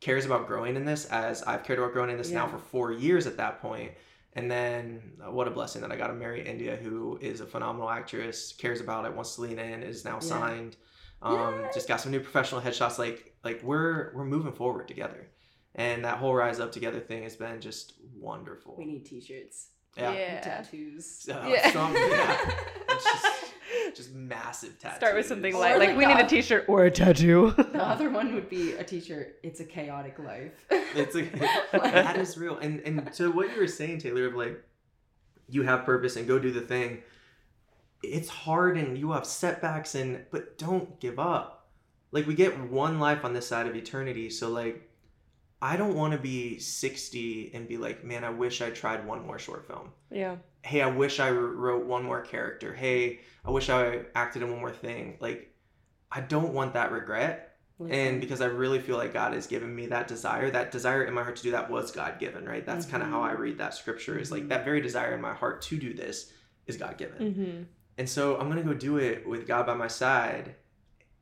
[SPEAKER 1] cares about growing in this, as I've cared about growing in this now for four years at that point. And then uh, what a blessing that I got to marry India, who is a phenomenal actress, cares about it, wants to lean in, is now
[SPEAKER 2] Yeah.
[SPEAKER 1] signed. Um,
[SPEAKER 2] Yay.
[SPEAKER 1] just got some new professional headshots. Like like we're we're moving forward together, and that whole rise up together thing has been just wonderful.
[SPEAKER 2] We need t-shirts.
[SPEAKER 1] Yeah,
[SPEAKER 3] Yeah.
[SPEAKER 2] Tattoos.
[SPEAKER 1] Uh,
[SPEAKER 3] Yeah.
[SPEAKER 1] some- yeah. It's just, just massive tattoos.
[SPEAKER 3] Start with something
[SPEAKER 2] Or
[SPEAKER 3] light. Like,
[SPEAKER 2] like
[SPEAKER 3] we need a
[SPEAKER 2] a-
[SPEAKER 3] t-shirt or a tattoo.
[SPEAKER 2] The other one would be a t-shirt. It's a chaotic life.
[SPEAKER 1] It's a, that is real. And and so what you were saying, Taylor, of like you have purpose and go do the thing. It's hard and you have setbacks and but don't give up. Like we get one life on this side of eternity, so like I don't want to be 60 and be like, man, I wish I tried one more short film.
[SPEAKER 3] yeah.
[SPEAKER 1] Hey, I wish I wrote one more character. Hey, I wish I acted in one more thing. Like, I don't want that regret. and because I really feel like God has given me that desire, that desire in my heart to do that was God given, right? That's kind of how I read that scripture is like that very desire in my heart to do this is God given.
[SPEAKER 3] Mm-hmm.
[SPEAKER 1] And so I'm going to go do it with God by my side.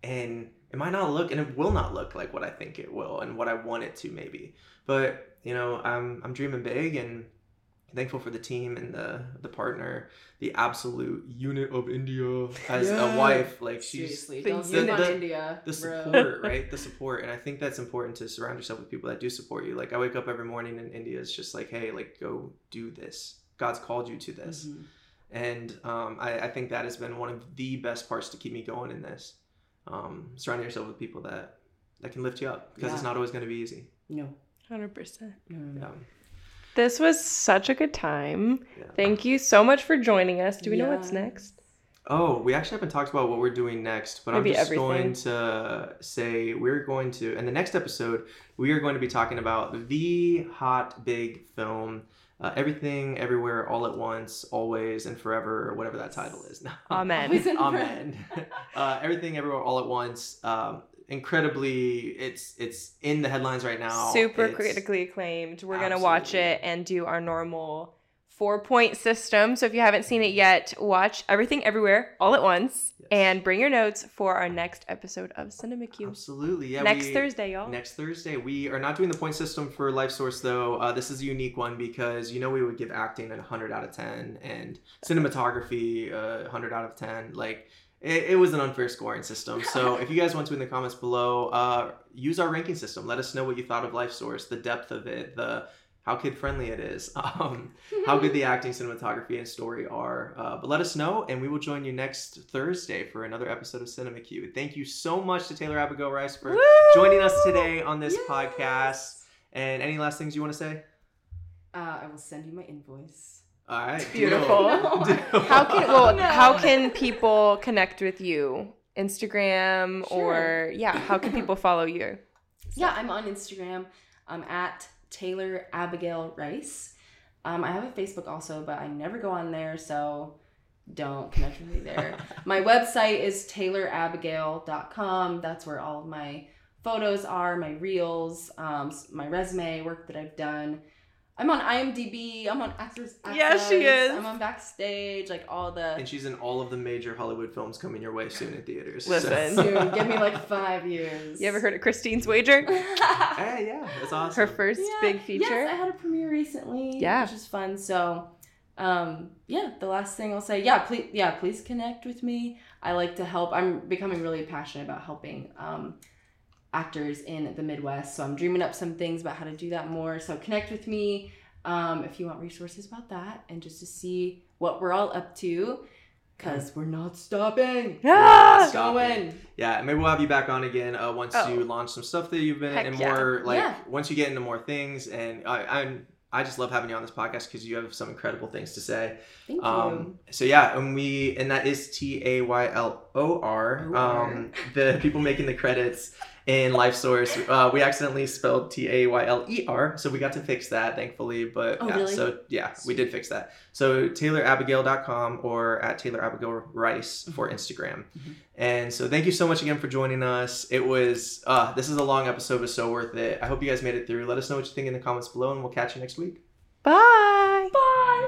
[SPEAKER 1] And it might not look, and it will not look like what I think it will and what I want it to, maybe. But, you know, I'm, I'm dreaming big and thankful for the team and the, the partner, the absolute unit of India as
[SPEAKER 2] Yeah.
[SPEAKER 1] a wife. Like, she's
[SPEAKER 2] Seriously,
[SPEAKER 3] the
[SPEAKER 2] don't sleep on
[SPEAKER 1] the-
[SPEAKER 2] India.
[SPEAKER 1] the
[SPEAKER 2] bro.
[SPEAKER 1] support, right? The support. And I think that's important to surround yourself with people that do support you. Like, I wake up every morning in India, it's just like, hey, like, go do this. God's called you to this
[SPEAKER 2] Mhm.
[SPEAKER 1] and um, I, I think that has been one of the best parts to keep me going in this um, surrounding yourself with people that that can lift you up because it's not always going to be easy
[SPEAKER 2] No.
[SPEAKER 3] 100%.
[SPEAKER 2] No, no,
[SPEAKER 1] yeah.
[SPEAKER 3] This was such a good time.
[SPEAKER 1] Yeah.
[SPEAKER 3] Thank you so much for joining us. Do we know what's next?
[SPEAKER 1] oh we actually haven't talked about what we're doing next but
[SPEAKER 3] Maybe
[SPEAKER 1] i'm just
[SPEAKER 3] everything.
[SPEAKER 1] going to say we're going to in the next episode we are going to be talking about the hot big film uh, everything everywhere all at once always and forever or whatever that title is now
[SPEAKER 3] Amen.
[SPEAKER 1] Amen. uh, everything, everywhere, all at once. Um, incredibly, it's it's in the headlines right now.
[SPEAKER 3] Super
[SPEAKER 1] It's-
[SPEAKER 3] critically acclaimed. We're gonna watch it and do our normal four point system. So if you haven't seen it yet, watch everything everywhere all at once
[SPEAKER 1] Yes.
[SPEAKER 3] and bring your notes for our next episode of CineMcCue.
[SPEAKER 1] Absolutely, yeah.
[SPEAKER 3] next
[SPEAKER 1] we-
[SPEAKER 3] Thursday, y'all.
[SPEAKER 1] Next Thursday, we are not doing the point system for Lifesource though. Uh, this is a unique one because you know we would give acting a hundred out of ten and cinematography a hundred out of ten. Like it, it was an unfair scoring system. So if you guys want to in the comments below, uh, use our ranking system. Let us know what you thought of Lifesource, the depth of it, the how kid friendly it is, um, how good the acting, cinematography, and story are. Uh, but let us know, and we will join you next Thursday for another episode of CineMcCue. Thank you so much to Taylor Abigail Rice for
[SPEAKER 3] Woo!
[SPEAKER 1] joining us today on this
[SPEAKER 2] Yes.
[SPEAKER 1] podcast. And any last things you want to say?
[SPEAKER 2] Uh, I will send you my invoice.
[SPEAKER 1] All right,
[SPEAKER 3] Beautiful.
[SPEAKER 1] deal. Deal.
[SPEAKER 3] How can well
[SPEAKER 2] No.
[SPEAKER 3] how can people connect with you? Instagram
[SPEAKER 2] Sure.
[SPEAKER 3] or yeah, how can people follow you?
[SPEAKER 2] Yeah, I'm on Instagram. I'm at Taylor Abigail Rice. Um, I have a Facebook also, but I never go on there, so don't connect with me there. my website is taylorabigail.com. That's where all my photos are, my reels, um, my resume, work that I've done. I'm on IMDb. I'm on Actors Access.
[SPEAKER 3] Yes, she is.
[SPEAKER 2] I'm on Backstage, like all the.
[SPEAKER 1] And she's in all of the major Hollywood films coming your way soon in theaters. so-
[SPEAKER 3] Listen.
[SPEAKER 2] Soon, give me like five years.
[SPEAKER 3] You ever heard of Christine's Wager?
[SPEAKER 1] Hey, yeah, that's awesome.
[SPEAKER 3] Her first
[SPEAKER 2] Yeah,
[SPEAKER 3] big feature.
[SPEAKER 2] Yes, I had a premiere recently.
[SPEAKER 3] Yeah.
[SPEAKER 2] which is fun. So, um, yeah, the last thing I'll say, yeah, please, yeah, please connect with me. I like to help. I'm becoming really passionate about helping um, actors in the Midwest. So I'm dreaming up some things about how to do that more. So connect with me um, if you want resources about that and just to see what we're all up to, because we're not stopping.
[SPEAKER 3] Ah!
[SPEAKER 1] Stop it.
[SPEAKER 2] Going.
[SPEAKER 1] Yeah, maybe we'll have you back on again uh, once
[SPEAKER 3] Oh.
[SPEAKER 1] you launch some stuff that you've been
[SPEAKER 3] Heck
[SPEAKER 1] in and
[SPEAKER 3] yeah.
[SPEAKER 1] more like
[SPEAKER 2] Yeah.
[SPEAKER 1] once you get into more things. And I, I'm I just love having you on this podcast because you have some incredible things to say.
[SPEAKER 2] Thank
[SPEAKER 1] Um, so yeah, and we and that is T A Y L O R. Um, the people making the credits in Lifesource, uh, we accidentally spelled T A Y L E R, so we got to fix that, thankfully. But
[SPEAKER 2] Oh,
[SPEAKER 1] yeah,
[SPEAKER 2] really?
[SPEAKER 1] so yeah, we did fix that. So TaylorAbigail.com or at Taylor Abigail Rice for Instagram.
[SPEAKER 2] Mhm.
[SPEAKER 1] And so thank you so much again for joining us. It was uh, this is a long episode, but so worth it. I hope you guys made it through. Let us know what you think in the comments below, and we'll catch you next week.
[SPEAKER 3] Bye.
[SPEAKER 2] Bye.